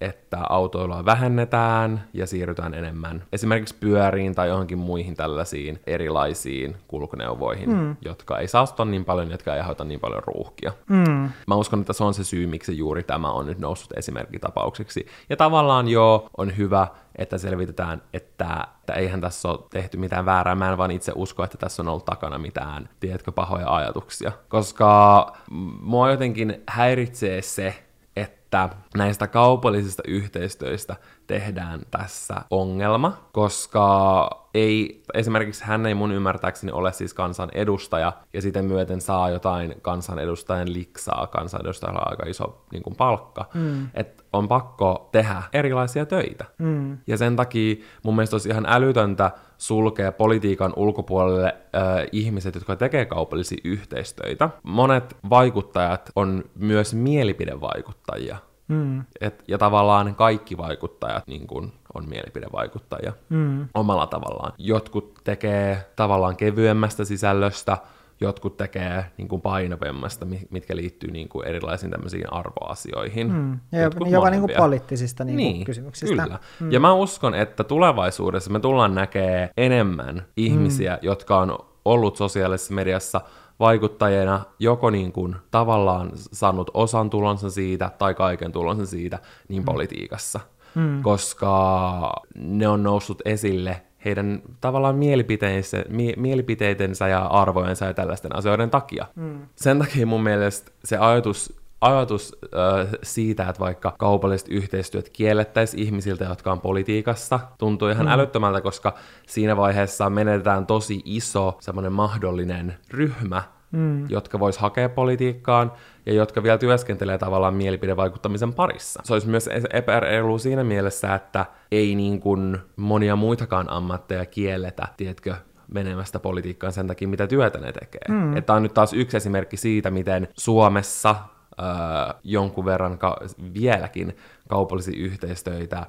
että autoilua vähennetään ja siirrytään enemmän esimerkiksi pyöriin tai johonkin muihin tällaisiin erilaisiin kulkuneuvoihin, mm. jotka ei saastuta niin paljon, jotka ei aiheuta niin paljon ruuhkia. Mm. Mä uskon, että se on se syy, miksi juuri tämä on nyt noussut esimerkkitapauksiksi ja tavallaan joo, on hyvä, että selvitetään, että, että eihän tässä ole tehty mitään väärää. Mä en vaan itse usko, että tässä on ollut takana mitään, tiedätkö, pahoja ajatuksia. Koska mua jotenkin häiritsee se, että näistä kaupallisista yhteistyöistä tehdään tässä ongelma, koska ei, esimerkiksi hän ei mun ymmärtääkseni ole siis kansan edustaja, ja sitten myöten saa jotain kansanedustajan liksaa, kansanedustajalla on aika iso niin kuin palkka, mm. että on pakko tehdä erilaisia töitä. Mm. Ja sen takia mun mielestä olisi ihan älytöntä sulkea politiikan ulkopuolelle äh, ihmiset, jotka tekee kaupallisia yhteistöitä. Monet vaikuttajat on myös mielipidevaikuttajia. Mm. Et, ja tavallaan kaikki vaikuttajat niin kun, on mielipidevaikuttajia mm. omalla tavallaan. Jotkut tekee tavallaan kevyemmästä sisällöstä, jotkut tekee niin kuin painavemmasta, mitkä liittyy niin kuin erilaisiin tämmöisiin arvoasioihin. Mm. Ja jopa, jopa niin kuin poliittisista niin kuin niin, kysymyksistä. Kyllä. Mm. Ja mä uskon, että tulevaisuudessa me tullaan näkee enemmän ihmisiä, mm. jotka on ollut sosiaalisessa mediassa vaikuttajana joko niin kuin tavallaan saanut osan tulonsa siitä tai kaiken tulonsa siitä niin mm. politiikassa. Mm. Koska ne on noussut esille heidän tavallaan mielipiteensä, mie- mielipiteitensä ja arvojensa ja tällaisten asioiden takia. Mm. Sen takia mun mielestä se ajatus ajatus äh, siitä, että vaikka kaupalliset yhteistyöt kiellettäisiin ihmisiltä, jotka on politiikassa, tuntuu ihan mm. älyttömältä, koska siinä vaiheessa menetetään tosi iso semmoinen mahdollinen ryhmä, mm. jotka vois hakea politiikkaan ja jotka vielä työskentelee tavallaan mielipidevaikuttamisen parissa. Se olisi myös epäreilu siinä mielessä, että ei niin kuin monia muitakaan ammatteja kielletä, tiedätkö, menemästä politiikkaan sen takia, mitä työtä ne tekee. Mm. Että on nyt taas yksi esimerkki siitä, miten Suomessa äh, jonkun verran ka- vieläkin kaupallisia yhteistöitä äh,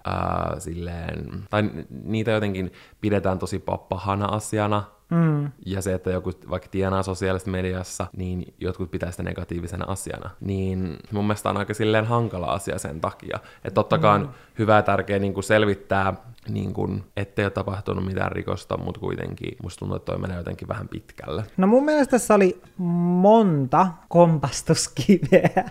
silleen, tai niitä jotenkin pidetään tosi pahana asiana, Mm. Ja se, että joku vaikka tienaa sosiaalisessa mediassa, niin jotkut pitää sitä negatiivisena asiana. Niin mun mielestä on aika silleen hankala asia sen takia. Että totta kai mm. hyvä ja tärkeä niin kuin selvittää, niin kuin, ettei ole tapahtunut mitään rikosta, mutta kuitenkin musta tuntuu, että toi menee jotenkin vähän pitkälle. No mun mielestä tässä oli monta kompastuskiveä,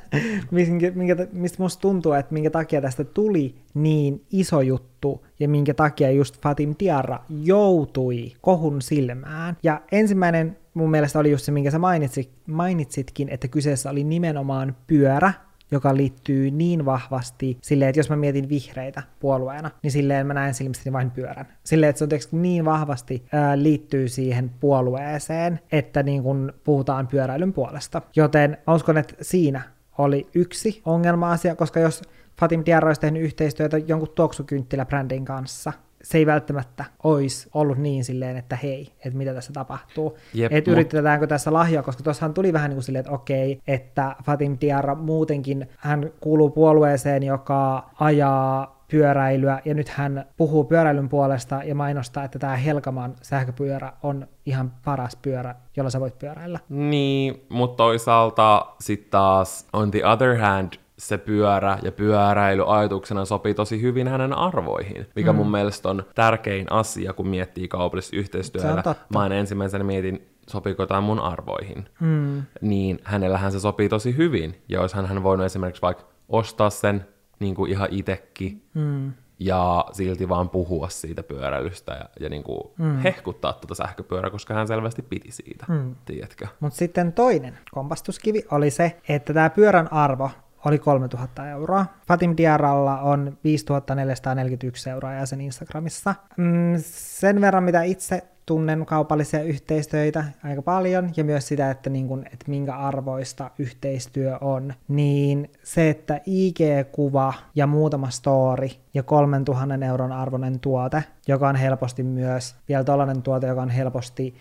minkä, mistä musta tuntuu, että minkä takia tästä tuli niin iso juttu ja minkä takia just Fatim Tiara joutui kohun silmään. Ja ensimmäinen mun mielestä oli just se, minkä sä mainitsit, mainitsitkin, että kyseessä oli nimenomaan pyörä, joka liittyy niin vahvasti silleen, että jos mä mietin vihreitä puolueena, niin silleen mä näen silmissäni vain pyörän. Silleen, että se on tietysti niin vahvasti ää, liittyy siihen puolueeseen, että niin kun puhutaan pyöräilyn puolesta. Joten mä uskon, että siinä oli yksi ongelma-asia, koska jos Fatim Diarra olisi tehnyt yhteistyötä jonkun tuoksukynttiläbrändin kanssa, se ei välttämättä olisi ollut niin silleen, että hei, että mitä tässä tapahtuu. Jep, että yritetäänkö tässä lahjoa, koska tuossahan tuli vähän niin kuin silleen, että okei, että Fatim Diarra muutenkin, hän kuuluu puolueeseen, joka ajaa pyöräilyä, ja nyt hän puhuu pyöräilyn puolesta ja mainostaa, että tämä Helkaman sähköpyörä on ihan paras pyörä, jolla sä voit pyöräillä. Niin, mutta toisaalta sitten taas on the other hand, se pyörä ja pyöräily ajatuksena sopii tosi hyvin hänen arvoihin, mikä mm. mun mielestä on tärkein asia, kun miettii kaupallista yhteistyötä. Mä en ensimmäisenä mietin, sopiiko tämä mun arvoihin. Mm. Niin hänellähän se sopii tosi hyvin. Ja olisi hän voinut esimerkiksi vaikka ostaa sen niin kuin ihan itekin, mm. ja silti vaan puhua siitä pyöräilystä ja, ja niin kuin mm. hehkuttaa tuota sähköpyörää, koska hän selvästi piti siitä, mm. tiedätkö? Mutta sitten toinen kompastuskivi oli se, että tämä pyörän arvo oli 3000 euroa. Fatim Diaralla on 5441 euroa ja sen Instagramissa. Mm, sen verran, mitä itse tunnen kaupallisia yhteistyöitä aika paljon ja myös sitä, että, niin kun, että minkä arvoista yhteistyö on, niin se, että IG-kuva ja muutama story ja 3000 euron arvoinen tuote, joka on helposti myös, vielä tällainen tuote, joka on helposti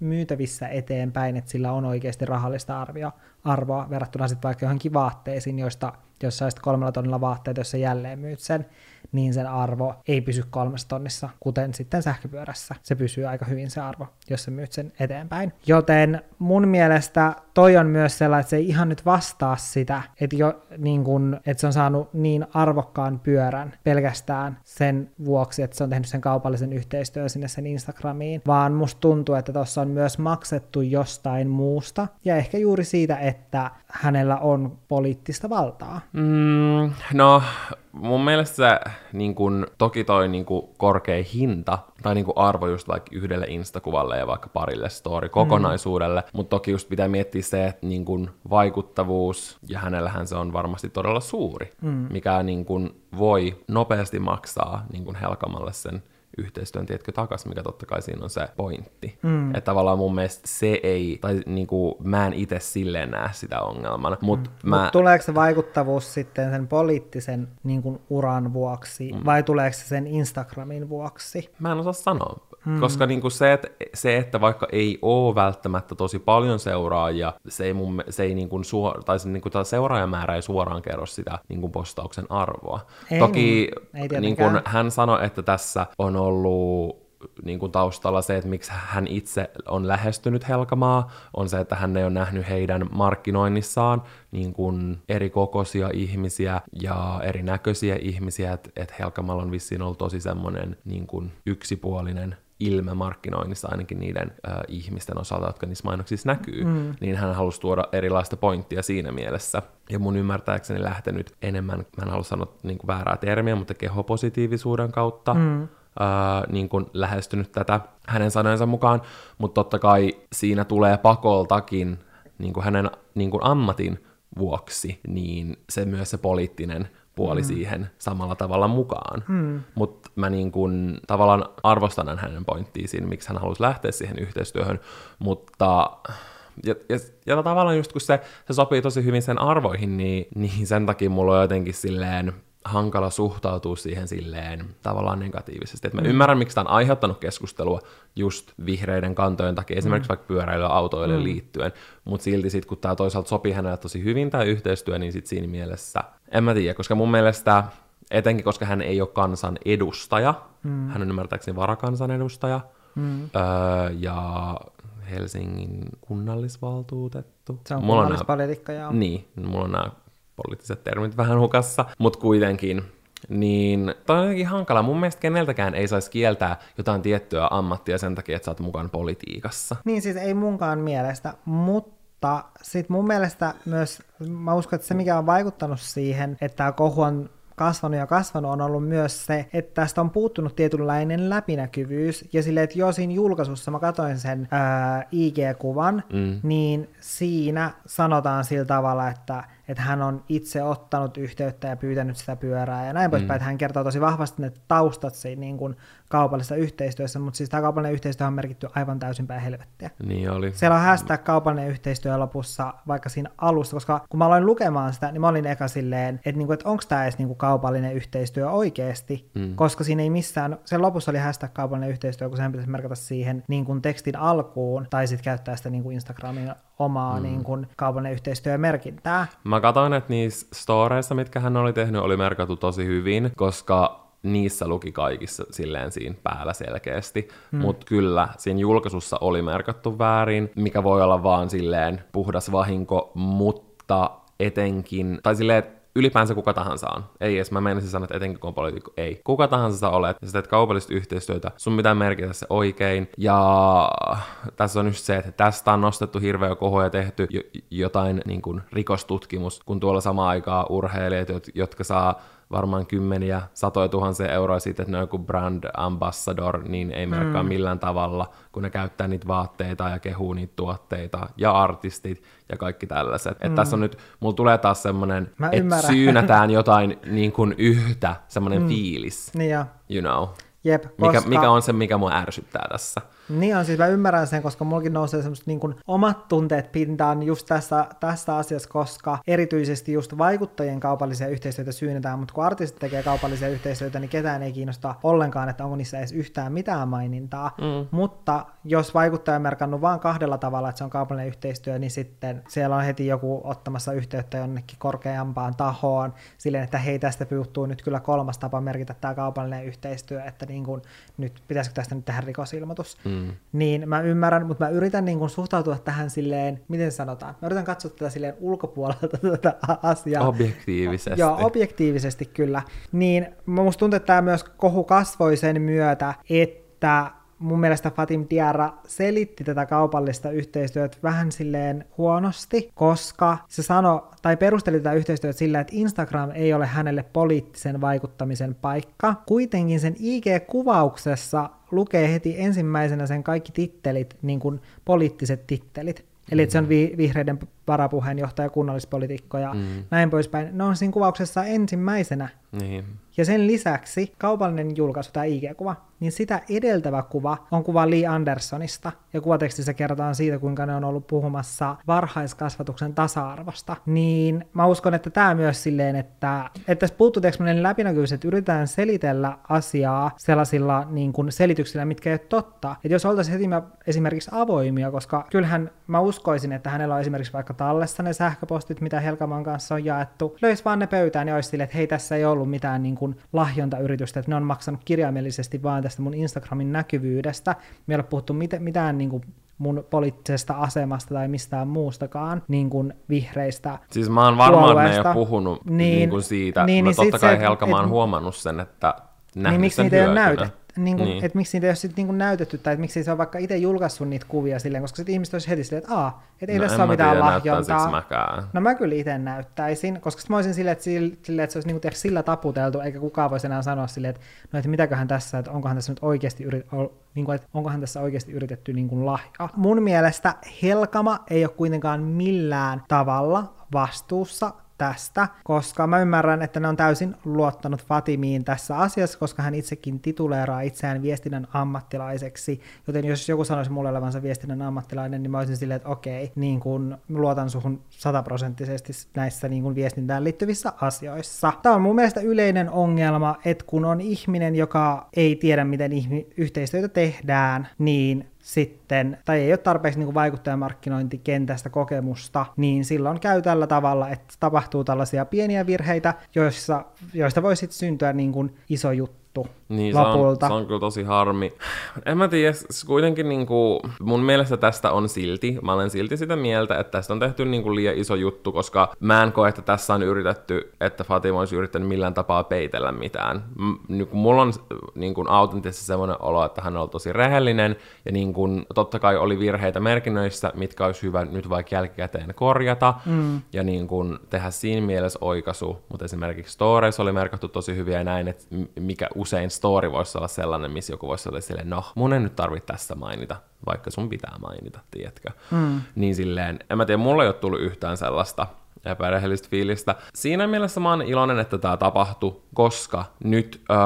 myytävissä eteenpäin, että sillä on oikeasti rahallista arvio, arvoa verrattuna sitten vaikka johonkin vaatteisiin, joista jos saisit kolmella tonnilla vaatteet, jos sä jälleen myyt sen, niin sen arvo ei pysy kolmessa tonnissa, kuten sitten sähköpyörässä. Se pysyy aika hyvin se arvo, jos sä myyt sen eteenpäin. Joten mun mielestä toi on myös sellainen, että se ei ihan nyt vastaa sitä, että, jo, niin kun, että se on saanut niin arvokkaan pyörän pelkästään sen vuoksi, että se on tehnyt sen kaupallisen yhteistyön sinne sen Instagramiin, vaan musta tuntuu, että tuossa on myös maksettu jostain muusta, ja ehkä juuri siitä, että hänellä on poliittista valtaa. Mm, no, mun mielestä se, niin kun, toki toi niin kun, korkea hinta tai niin kun, arvo just vaikka yhdelle instakuvalle ja vaikka parille story kokonaisuudelle, mm. mutta toki just pitää miettiä se, että niin kun, vaikuttavuus, ja hänellähän se on varmasti todella suuri, mm. mikä niin kun, voi nopeasti maksaa niin kun, Helkamalle sen yhteistyön, tiedätkö, takas, mikä totta kai siinä on se pointti. Mm. Että tavallaan mun mielestä se ei, tai niinku, mä en itse silleen näe sitä ongelmana. Mutta mm. mä... Mut tuleeko se vaikuttavuus sitten sen poliittisen niin kuin, uran vuoksi, mm. vai tuleeko se sen Instagramin vuoksi? Mä en osaa sanoa. Mm. Koska niin kuin se, että, se, että vaikka ei ole välttämättä tosi paljon seuraajia, se ei, mun, se ei niin kuin suor, tai se, niin kuin seuraajamäärä ei suoraan kerro sitä niin kuin postauksen arvoa. Ei, Toki ei niin kuin hän sanoi, että tässä on ollut niin kuin taustalla se, että miksi hän itse on lähestynyt Helkamaa, on se, että hän ei ole nähnyt heidän markkinoinnissaan niin kuin eri kokoisia ihmisiä ja erinäköisiä ihmisiä, että, että Helkamalla on vissiin ollut tosi semmoinen niin kuin yksipuolinen ilme markkinoinnissa ainakin niiden äh, ihmisten osalta, jotka niissä mainoksissa näkyy, mm. niin hän halusi tuoda erilaista pointtia siinä mielessä. Ja mun ymmärtääkseni lähtenyt enemmän, mä en halua sanoa niin kuin väärää termiä, mutta kehopositiivisuuden kautta mm. äh, niin kuin lähestynyt tätä hänen sanojensa mukaan, mutta totta kai siinä tulee pakoltakin niin kuin hänen niin kuin ammatin vuoksi, niin se myös se poliittinen puoli mm. siihen samalla tavalla mukaan. Mm. Mutta mä niin kun, tavallaan arvostan hänen pointtiin siinä, miksi hän halusi lähteä siihen yhteistyöhön, mutta ja, ja, ja tavallaan just kun se, se sopii tosi hyvin sen arvoihin, niin, niin sen takia mulla on jotenkin silleen hankala suhtautua siihen silleen tavallaan negatiivisesti. Et mä mm. ymmärrän, miksi tämä on aiheuttanut keskustelua just vihreiden kantojen takia, esimerkiksi mm. vaikka pyöräilyä autoille mm. liittyen, mutta silti sitten kun tämä toisaalta sopii hänelle tosi hyvin tämä yhteistyö, niin sitten siinä mielessä, en mä tiedä, koska mun mielestä etenkin koska hän ei ole kansan edustaja, mm. hän on ymmärtääkseni varakansan edustaja, mm. öö, ja Helsingin kunnallisvaltuutettu. Se on kunnallispolitiikka, joo. Niin, mulla on nämä poliittiset termit vähän hukassa, mutta kuitenkin niin toi on jotenkin hankala. Mun mielestä keneltäkään ei saisi kieltää jotain tiettyä ammattia sen takia, että sä oot mukaan politiikassa. Niin siis ei munkaan mielestä, mutta sitten mun mielestä myös, mä uskon, että se mikä on vaikuttanut siihen, että tämä kohu on kasvanut ja kasvanut on ollut myös se, että tästä on puuttunut tietynlainen läpinäkyvyys, ja silleen, että jo siinä julkaisussa mä katsoin sen ää, IG-kuvan, mm. niin siinä sanotaan sillä tavalla, että että hän on itse ottanut yhteyttä ja pyytänyt sitä pyörää ja näin poispäin, mm. että hän kertoo tosi vahvasti ne taustat siinä niin kuin kaupallisessa yhteistyössä, mutta siis tämä kaupallinen yhteistyö on merkitty aivan täysin päin helvettiä. Niin oli. Siellä on hashtag kaupallinen yhteistyö lopussa vaikka siinä alussa, koska kun mä aloin lukemaan sitä, niin mä olin eka silleen, että, niinku, että onko tämä edes niinku kaupallinen yhteistyö oikeasti, mm. koska siinä ei missään, sen lopussa oli hashtag kaupallinen yhteistyö, kun sen pitäisi merkata siihen niin kuin tekstin alkuun, tai sitten käyttää sitä niin kuin Instagramin omaa mm. niin kuin, kaupallinen yhteistyömerkintää. Mä katsoin, että niissä storeissa, mitkä hän oli tehnyt, oli merkattu tosi hyvin, koska niissä luki kaikissa silleen siinä päällä selkeästi, mm. mutta kyllä siinä julkaisussa oli merkattu väärin, mikä voi olla vaan silleen puhdas vahinko, mutta etenkin, tai silleen, ylipäänsä kuka tahansa on. Ei edes, mä menisin sanoa, että etenkin kun on poliitikko, ei. Kuka tahansa sä olet, ja sä teet kaupallista yhteistyötä, sun pitää merkitä se oikein. Ja tässä on just se, että tästä on nostettu hirveä koho ja tehty jotain niin kuin rikostutkimus, kun tuolla samaan aikaa urheilijat, jotka saa varmaan kymmeniä, satoja tuhansia euroa siitä, että ne on joku brand ambassador, niin ei merkkaa mm. millään tavalla, kun ne käyttää niitä vaatteita ja kehuu niitä tuotteita, ja artistit ja kaikki tällaiset. Mm. Että tässä on nyt, mulla tulee taas semmoinen, että syynätään jotain niin kuin yhtä, semmoinen mm. fiilis. Niin ja. You know. Jep, koska... Mikä, mikä on se, mikä mua ärsyttää tässä? Niin on, siis mä ymmärrän sen, koska mullakin nousee semmoiset niin omat tunteet pintaan just tässä, tässä asiassa, koska erityisesti just vaikuttajien kaupallisia yhteistyötä syynnetään, mutta kun artistit tekee kaupallisia yhteistyötä, niin ketään ei kiinnosta ollenkaan, että onko niissä edes yhtään mitään mainintaa. Mm. Mutta jos vaikuttaja on merkannut vain kahdella tavalla, että se on kaupallinen yhteistyö, niin sitten siellä on heti joku ottamassa yhteyttä jonnekin korkeampaan tahoon, silleen, että hei, tästä puuttuu nyt kyllä kolmas tapa merkitä tämä kaupallinen yhteistyö, että niin kuin, nyt pitäisikö tästä nyt tehdä rikosilmoitus. Mm. Niin mä ymmärrän, mutta mä yritän niin kuin suhtautua tähän silleen, miten sanotaan, mä yritän katsoa tätä silleen ulkopuolelta tätä asiaa. Objektiivisesti. Joo, objektiivisesti kyllä. Niin musta tuntuu, että tämä myös kohu kasvoi sen myötä, että mun mielestä Fatim Diarra selitti tätä kaupallista yhteistyötä vähän silleen huonosti, koska se sanoi tai perusteli tätä yhteistyötä sillä, että Instagram ei ole hänelle poliittisen vaikuttamisen paikka. Kuitenkin sen IG-kuvauksessa lukee heti ensimmäisenä sen kaikki tittelit, niin kuin poliittiset tittelit. Eli että se on vi- vihreiden varapuheenjohtaja, kunnallispolitiikko ja mm. näin poispäin. Ne on siinä kuvauksessa ensimmäisenä. Niin. Ja sen lisäksi kaupallinen julkaisu, tämä IG-kuva, niin sitä edeltävä kuva on kuva Lee Andersonista. Ja kuvatekstissä kerrotaan siitä, kuinka ne on ollut puhumassa varhaiskasvatuksen tasa-arvosta. Niin mä uskon, että tämä myös silleen, että, että tässä puuttuu läpinäkyvyys, että yritetään selitellä asiaa sellaisilla niin kuin selityksillä, mitkä ei ole totta. Että jos oltaisiin heti esimerkiksi avoimia, koska kyllähän mä uskoisin, että hänellä on esimerkiksi vaikka tallessa ne sähköpostit, mitä Helkaman kanssa on jaettu, löisi vaan ne pöytään ja olisi silleen, että hei, tässä ei ollut mitään niin kuin lahjontayritystä, että ne on maksanut kirjaimellisesti vaan tästä mun Instagramin näkyvyydestä. Me ei ole puhuttu mit- mitään niin kuin mun poliittisesta asemasta tai mistään muustakaan niin kuin vihreistä Siis mä oon varma, että ne ole puhunut niin, niin kuin siitä. Niin, mä niin totta kai se, Helka, mä oon huomannut sen, että niin miksi niitä ei ole näytetty? Niin kuin, niin. että miksi niitä ei ole sit niin kuin näytetty, tai että miksi se on vaikka itse julkaissut niitä kuvia silleen, koska sitten ihmiset olisi heti silleen, että aa, että ei no tässä ole mitään lahjontaa. No mä kyllä itse näyttäisin, koska mä olisin silleen, että, sille, että se olisi niin kuin sillä taputeltu, eikä kukaan voisi enää sanoa silleen, että no että mitäköhän tässä, että onkohan tässä nyt oikeasti yrit, niin kuin, että onkohan tässä oikeasti yritetty niin kuin lahjaa. Mun mielestä Helkama ei ole kuitenkaan millään tavalla vastuussa tästä, koska mä ymmärrän, että ne on täysin luottanut Fatimiin tässä asiassa, koska hän itsekin tituleeraa itseään viestinnän ammattilaiseksi, joten jos joku sanoisi mulle olevansa viestinnän ammattilainen, niin mä olisin silleen, että okei, niin kun luotan suhun sataprosenttisesti näissä niin kun viestintään liittyvissä asioissa. Tämä on mun mielestä yleinen ongelma, että kun on ihminen, joka ei tiedä, miten ihmi- yhteistyötä tehdään, niin sitten, tai ei ole tarpeeksi niin vaikuttajamarkkinointikentästä kokemusta, niin silloin käy tällä tavalla, että tapahtuu tällaisia pieniä virheitä, joissa, joista voi sitten syntyä niin kuin iso juttu juttu niin, lopulta. Se on, se on kyllä tosi harmi. En mä tiedä, kuitenkin niin kuin, mun mielestä tästä on silti, mä olen silti sitä mieltä, että tästä on tehty niin kuin liian iso juttu, koska mä en koe, että tässä on yritetty, että Fatima olisi yrittänyt millään tapaa peitellä mitään. M- niin kuin, mulla on niin kuin, autenttisesti semmoinen olo, että hän on tosi rehellinen, ja niin kuin, totta kai oli virheitä merkinnöissä, mitkä olisi hyvä nyt vaikka jälkikäteen korjata, mm. ja niin kuin, tehdä siinä mielessä oikaisu, mutta esimerkiksi Stories oli merkattu tosi hyviä ja näin, että mikä usein story voisi olla sellainen, missä joku voisi olla silleen, no, mun ei nyt tarvitse tässä mainita, vaikka sun pitää mainita, tiedätkö? Mm. Niin silleen, en mä tiedä, mulla ei ole tullut yhtään sellaista epärehellistä fiilistä. Siinä mielessä mä oon iloinen, että tämä tapahtui, koska nyt öö,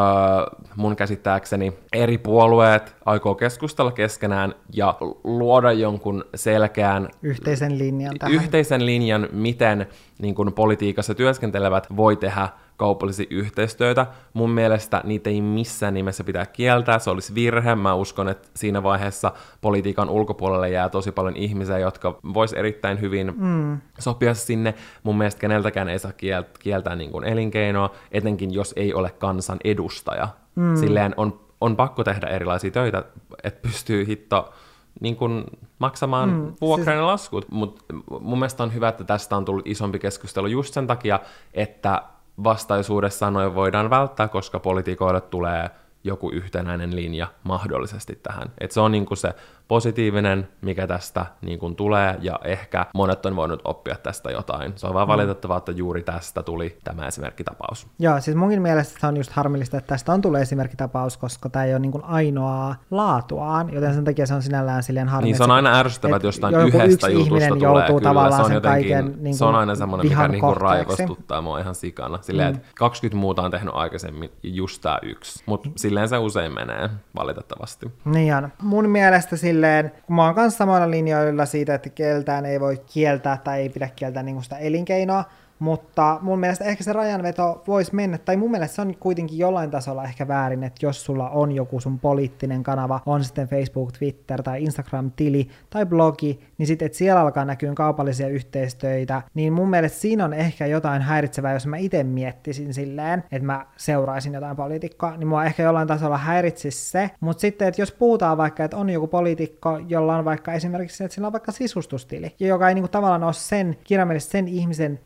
mun käsittääkseni eri puolueet aikoo keskustella keskenään ja luoda jonkun selkeän yhteisen linjan, tähän. yhteisen linjan miten niin kun politiikassa työskentelevät voi tehdä kaupallisia yhteistyötä. Mun mielestä niitä ei missään nimessä pitää kieltää, se olisi virhe. Mä uskon, että siinä vaiheessa politiikan ulkopuolelle jää tosi paljon ihmisiä, jotka vois erittäin hyvin mm. sopia sinne. Mun mielestä keneltäkään ei saa kieltää niin kuin elinkeinoa, etenkin jos ei ole kansan edustaja. Mm. Silleen on, on pakko tehdä erilaisia töitä, että pystyy hitto niin kuin maksamaan mm, vuokran siis... laskut, mutta mun mielestä on hyvä, että tästä on tullut isompi keskustelu just sen takia, että vastaisuudessa noin voidaan välttää, koska politiikoille tulee joku yhtenäinen linja mahdollisesti tähän. Et se on niinku se positiivinen, mikä tästä niin kuin tulee, ja ehkä monet on voinut oppia tästä jotain. Se on vaan valitettavaa, että juuri tästä tuli tämä esimerkkitapaus. Joo, siis munkin mielestä se on just harmillista, että tästä on tullut esimerkkitapaus, koska tämä ei ole niin kuin ainoaa laatuaan, joten sen takia se on sinällään silleen harmi. Niin se on aina ärsyttävää, että jostain yhdestä jutusta tulee. Joutuu Kyllä, tavallaan se on, sen jotenkin, kaiken niin se on kuin aina semmoinen, mikä niin kuin raivostuttaa mua ihan sikana. Silleen, mm. että 20 muuta on tehnyt aikaisemmin just tää yksi. Mutta silleen se usein menee, valitettavasti. Niin on. Mun mielestä silleen, kun mä oon kanssa samoilla linjoilla siitä, että keltään ei voi kieltää tai ei pidä kieltää niin sitä elinkeinoa, mutta mun mielestä ehkä se rajanveto voisi mennä, tai mun mielestä se on kuitenkin jollain tasolla ehkä väärin, että jos sulla on joku sun poliittinen kanava, on sitten Facebook, Twitter tai Instagram-tili tai blogi, niin sitten että siellä alkaa näkyä kaupallisia yhteistöitä, niin mun mielestä siinä on ehkä jotain häiritsevää, jos mä itse miettisin silleen, että mä seuraisin jotain poliitikkoa, niin mua ehkä jollain tasolla häiritsisi se, mutta sitten, että jos puhutaan vaikka, että on joku poliitikko, jolla on vaikka esimerkiksi, että sillä on vaikka sisustustili, ja joka ei niinku tavallaan ole sen, kirjaimellisesti sen ihmisen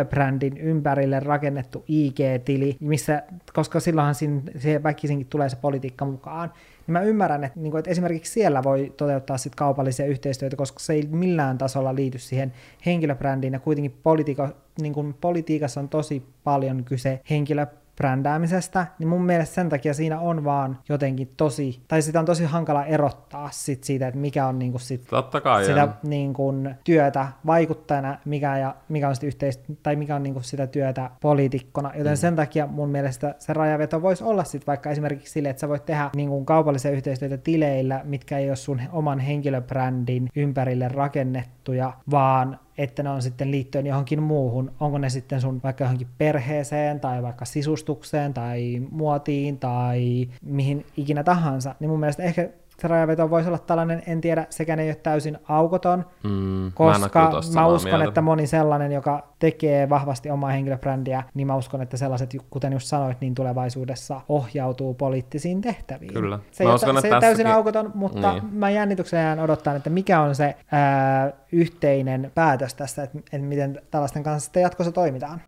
henkilöbrändin ympärille rakennettu IG-tili, missä, koska silloinhan siinä, siihen väkisinkin tulee se politiikka mukaan, niin mä ymmärrän, että, niin kuin, että esimerkiksi siellä voi toteuttaa sit kaupallisia yhteistyötä, koska se ei millään tasolla liity siihen henkilöbrändiin, ja kuitenkin politiiko, niin kuin politiikassa on tosi paljon kyse henkilö brändäämisestä, niin mun mielestä sen takia siinä on vaan jotenkin tosi, tai sitä on tosi hankala erottaa sit siitä, että mikä on niinku sit Totta kai, sitä joo. niinku työtä vaikuttajana, mikä, ja, mikä on sit yhteis- tai mikä on niinku sitä työtä poliitikkona, joten mm. sen takia mun mielestä se rajaveto voisi olla sit vaikka esimerkiksi sille, että sä voit tehdä niinku kaupallisia yhteistyötä tileillä, mitkä ei ole sun oman henkilöbrändin ympärille rakennettuja, vaan että ne on sitten liittyen johonkin muuhun. Onko ne sitten sun vaikka johonkin perheeseen tai vaikka sisustukseen tai muotiin tai mihin ikinä tahansa. Niin mun mielestä ehkä se rajaveto voisi olla tällainen, en tiedä, sekään ei ole täysin aukoton, Mm, koska mä, mä uskon, mieltä. että moni sellainen, joka tekee vahvasti omaa henkilöbrändiä, niin mä uskon, että sellaiset, kuten just sanoit, niin tulevaisuudessa ohjautuu poliittisiin tehtäviin. Kyllä. Se ei, Mä ole, uskon, se että ei ole täysin aukoton, mutta Niin. mä jännityksellä jään odottaa, että mikä on se ää, yhteinen päätös tässä, että, että miten tällaisten kanssa sitten jatkossa toimitaan.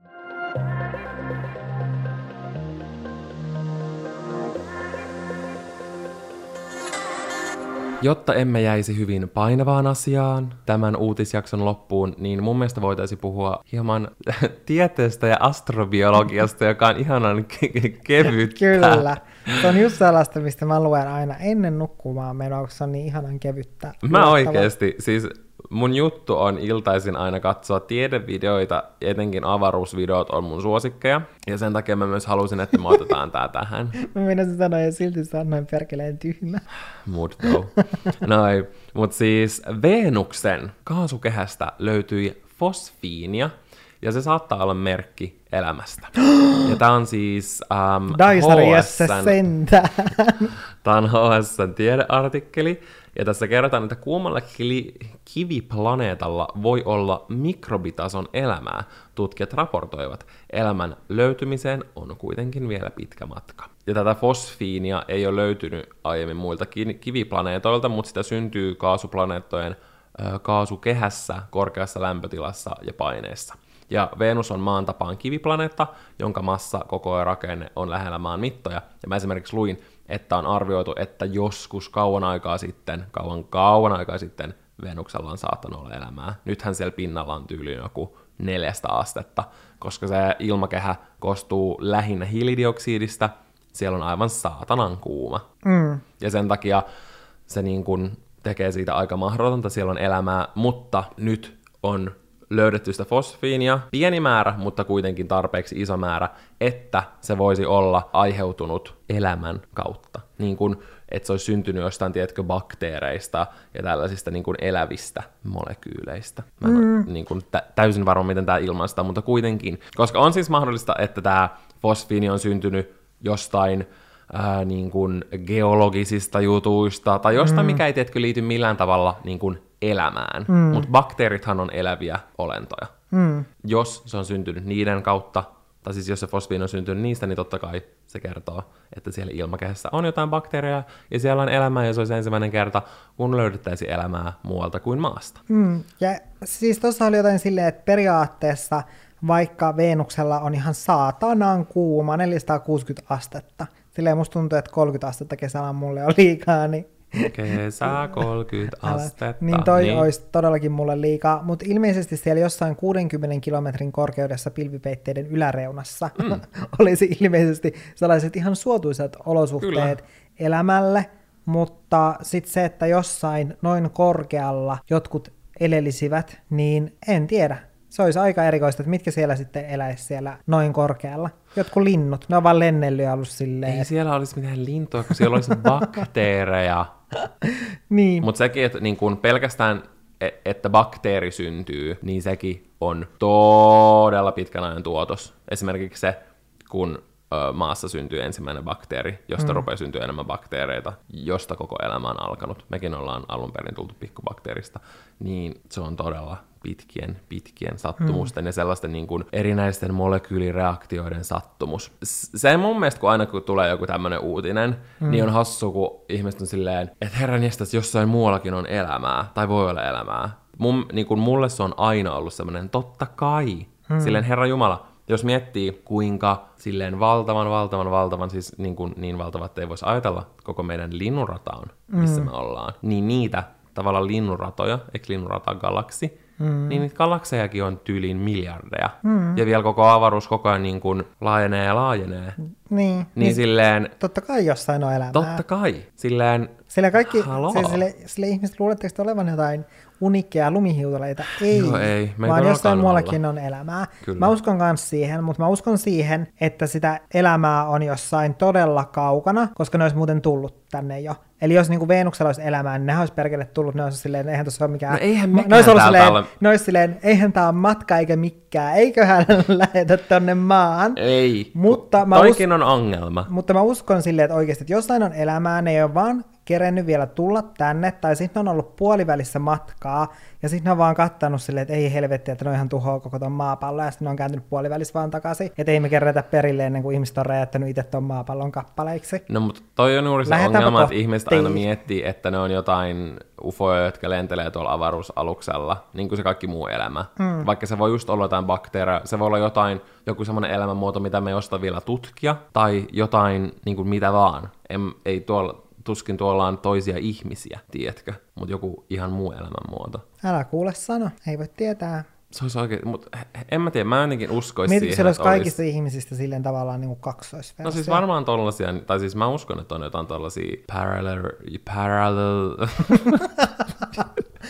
Jotta emme jäisi hyvin painavaan asiaan tämän uutisjakson loppuun, niin mun mielestä voitaisiin puhua hieman tieteestä ja astrobiologiasta, joka on ihanan ke- ke- kevyttä. Kyllä. Se on just sellaista, mistä mä luen aina ennen nukkumaan menoa, koska se on niin ihanan kevyttä. Mä oikeesti, siis mun juttu on iltaisin aina katsoa tiedevideoita, etenkin avaruusvideot on mun suosikkeja, ja sen takia mä myös halusin, että me otetaan tää tähän. Mä menisin sanoa ja silti sanoin perkeleen tyhmä. Mood though. Noin, mut siis Venuksen kaasukehästä löytyi fosfiinia, ja se saattaa olla merkki elämästä. Ja tää on siis ähm, Daisariassa HSN sentään. Tämä on HSN tiedeartikkeli, ja tässä kerrotaan, että kuumalla kiviplaneetalla voi olla mikrobitason elämää. Tutkijat raportoivat, elämän löytymiseen on kuitenkin vielä pitkä matka. Ja tätä fosfiinia ei ole löytynyt aiemmin muilta ki- kiviplaneetoilta, mutta sitä syntyy kaasuplaneettojen kaasukehässä, korkeassa lämpötilassa ja paineessa. Ja Venus on maan tapaan kiviplaneetta, jonka massa, koko ja rakenne on lähellä maan mittoja. Ja mä esimerkiksi luin, että on arvioitu, että joskus kauan aikaa sitten, kauan kauan aikaa sitten Venuksella on saattanut olla elämää. Nythän siellä pinnalla on tyyliin joku neljästä astetta, koska se ilmakehä koostuu lähinnä hiilidioksidista, siellä on aivan saatanan kuuma. Mm. Ja sen takia se niin kuin tekee siitä aika mahdotonta, siellä on elämää, mutta nyt on löydetty sitä fosfiinia, pieni määrä, mutta kuitenkin tarpeeksi iso määrä, että se voisi olla aiheutunut elämän kautta. Niin kuin, että se olisi syntynyt jostain, tiedätkö, bakteereista ja tällaisista niin kuin elävistä molekyyleistä. Mä en mm. ole niin kuin tä- täysin varma, miten tämä ilmaistaan, mutta kuitenkin. Koska on siis mahdollista, että tämä fosfiini on syntynyt jostain ää, niin kuin geologisista jutuista, tai jostain, mm. mikä ei tiedätkö liity millään tavalla niin kuin elämään. Mm. Mutta bakteerithan on eläviä olentoja. Mm. Jos se on syntynyt niiden kautta, tai siis jos se fosfiini on syntynyt niistä, niin totta kai se kertoo, että siellä ilmakehässä on jotain bakteereja, ja siellä on elämää, ja se olisi ensimmäinen kerta, kun löydettäisiin elämää muualta kuin maasta. Mm. Ja siis tuossa oli jotain silleen, että periaatteessa vaikka Venuksella on ihan saatanan kuuma, 460 astetta, silleen musta tuntuu, että 30 astetta kesällä mulle on liikaa, niin Kesä 30 Älä. astetta. Niin toi niin. olisi todellakin mulle liikaa, mutta ilmeisesti siellä jossain 60 kilometrin korkeudessa pilvipeitteiden yläreunassa mm. olisi ilmeisesti sellaiset ihan suotuisat olosuhteet Kyllä. elämälle, mutta sitten se, että jossain noin korkealla jotkut elelisivät, niin en tiedä. Se olisi aika erikoista, että mitkä siellä sitten eläisi siellä noin korkealla. Jotkut linnut, ne on vaan lennellyt ollut silleen. Ei siellä olisi mitään lintua, kun siellä olisi bakteereja. niin. Mutta sekin, että niin kun pelkästään, e- että bakteeri syntyy, niin sekin on todella pitkän ajan tuotos. Esimerkiksi se, kun maassa syntyy ensimmäinen bakteeri, josta mm. rupeaa syntyä enemmän bakteereita, josta koko elämä on alkanut. Mekin ollaan alun perin tultu pikkubakteerista, niin se on todella pitkien, pitkien sattumusten mm. ja sellaisten niin kuin erinäisten molekyylireaktioiden sattumus. Se mun mielestä, kun aina kun tulee joku tämmöinen uutinen, mm. niin on hassu, kun ihmiset on silleen, että herran jästäs, jossain muuallakin on elämää, tai voi olla elämää. Mun, niin kuin mulle se on aina ollut semmoinen, totta kai. Mm. Silleen, herra Jumala, jos miettii, kuinka silleen valtavan, valtavan, valtavan, siis niin, kuin, niin valtavat, että ei voisi ajatella koko meidän linnunrata on, missä mm. me ollaan, niin niitä tavallaan linnunratoja, eikö linnunrata galaksi, mm. niin niitä galaksejakin on tyyliin miljardeja. Mm. Ja vielä koko avaruus koko ajan niin kuin laajenee ja laajenee. Niin. Niin, niin silleen... Totta kai jossain on elämää. Totta kai. Silleen... Sillä kaikki, sille, sille, sille ihmiset luuletteko olevan jotain unikkeja lumihiutaleita. Ei, Joo, ei. Me vaan jossain muuallakin on elämää. Kyllä. Mä uskon myös siihen, mutta mä uskon siihen, että sitä elämää on jossain todella kaukana, koska ne olisi muuten tullut tänne jo. Eli jos niinku Veenuksella olisi elämää, niin ne olisi perkele tullut, ne olisi silleen, eihän tuossa ole mikään... No eihän mekään ne olisi ollut silleen, ole... ne olisi silleen, eihän tämä ole matka eikä mikään, eiköhän lähetä tonne maan. Ei, mutta mä toikin us... on ongelma. Mutta mä uskon silleen, että oikeasti, että jossain on elämää, ne ei ole vaan kerennyt vielä tulla tänne, tai sitten on ollut puolivälissä matkaa, ja sitten on vaan kattanut silleen, että ei helvetti, että ne on ihan tuhoa koko ton maapallon, ja sitten on kääntynyt puolivälissä vaan takaisin, että ei me kerätä perille ennen kuin ihmiset on räjättänyt itse ton maapallon kappaleiksi. No mutta toi on juuri se ongelma, että ihmiset aina miettii, että ne on jotain ufoja, jotka lentelee tuolla avaruusaluksella, niin kuin se kaikki muu elämä. Mm. Vaikka se voi just olla jotain bakteereja, se voi olla jotain, joku semmoinen elämänmuoto, mitä me ei vielä tutkia, tai jotain niin kuin mitä vaan. En, ei tuolla tuskin tuolla on toisia ihmisiä, tiedätkö? Mutta joku ihan muu elämänmuoto. Älä kuule sano, ei voi tietää. Se olisi oikein, mutta en mä tiedä, mä jotenkin uskoisin siihen, siellä olisi kaikista olisi... ihmisistä silleen tavallaan niin kaksoisversio. No siis varmaan tollasia, tai siis mä uskon, että on jotain tollasia parallel... parallel...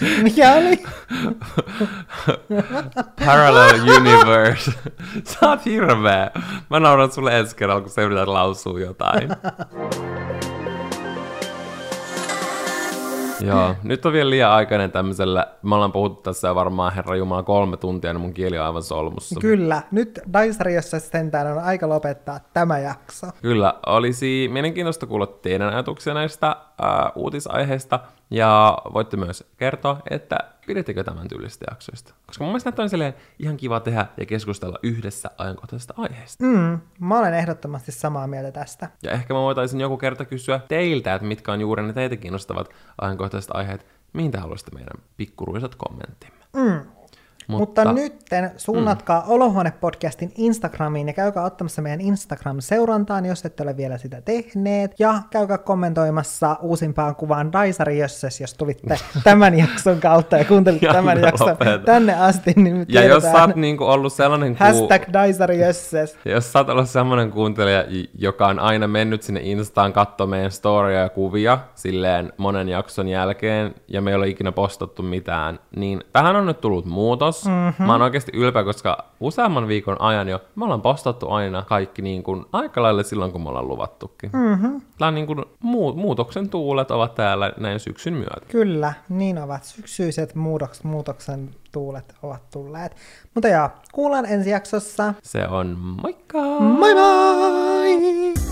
Mikä oli? parallel universe. Sä oot hirveä. Mä nauran sulle ensi kerralla, kun sä yrität lausua jotain. Joo, nyt on vielä liian aikainen tämmöisellä, me ollaan puhuttu tässä varmaan Herra Jumala kolme tuntia, niin mun kieli on aivan solmussa. Kyllä, nyt Daisariassa sentään on aika lopettaa tämä jakso. Kyllä, olisi mielenkiintoista kuulla teidän ajatuksia näistä uh, uutisaiheista, ja voitte myös kertoa, että pidettekö tämän tyylistä jaksoista. Koska mun mielestä on silleen ihan kiva tehdä ja keskustella yhdessä ajankohtaisesta aiheesta. Mm, mä olen ehdottomasti samaa mieltä tästä. Ja ehkä mä voitaisin joku kerta kysyä teiltä, että mitkä on juuri ne teitä kiinnostavat ajankohtaiset aiheet, mihin te haluaisitte meidän pikkuruisat kommenttimme. Mm. Mutta, Mutta nytten suunnatkaa mm. Olohuone-podcastin Instagramiin ja käykää ottamassa meidän Instagram-seurantaan, jos ette ole vielä sitä tehneet. Ja käykää kommentoimassa uusimpaan kuvaan Daisari Jösses, jos tulitte tämän jakson kautta ja kuuntelitte ja tämän jakson lopeta. tänne asti. Niin ja jos sä oot niinku ollut sellainen... Ku... Hashtag Daisari Jösses. Jos sä oot ollut sellainen kuuntelija, joka on aina mennyt sinne Instaan katsomaan meidän storia ja kuvia silleen monen jakson jälkeen, ja me ei ole ikinä postattu mitään, niin tähän on nyt tullut muutos Mm-hmm. Mä oon oikeasti ylpeä, koska useamman viikon ajan jo me ollaan postattu aina kaikki niin kuin aika lailla silloin, kun me ollaan luvattukin. Mm-hmm. Tämä on niin kuin muu- muutoksen tuulet ovat täällä näin syksyn myötä. Kyllä, niin ovat. Syksyiset muutoks- muutoksen tuulet ovat tulleet. Mutta joo, kuullaan ensi jaksossa. Se on moikka! Moi moi!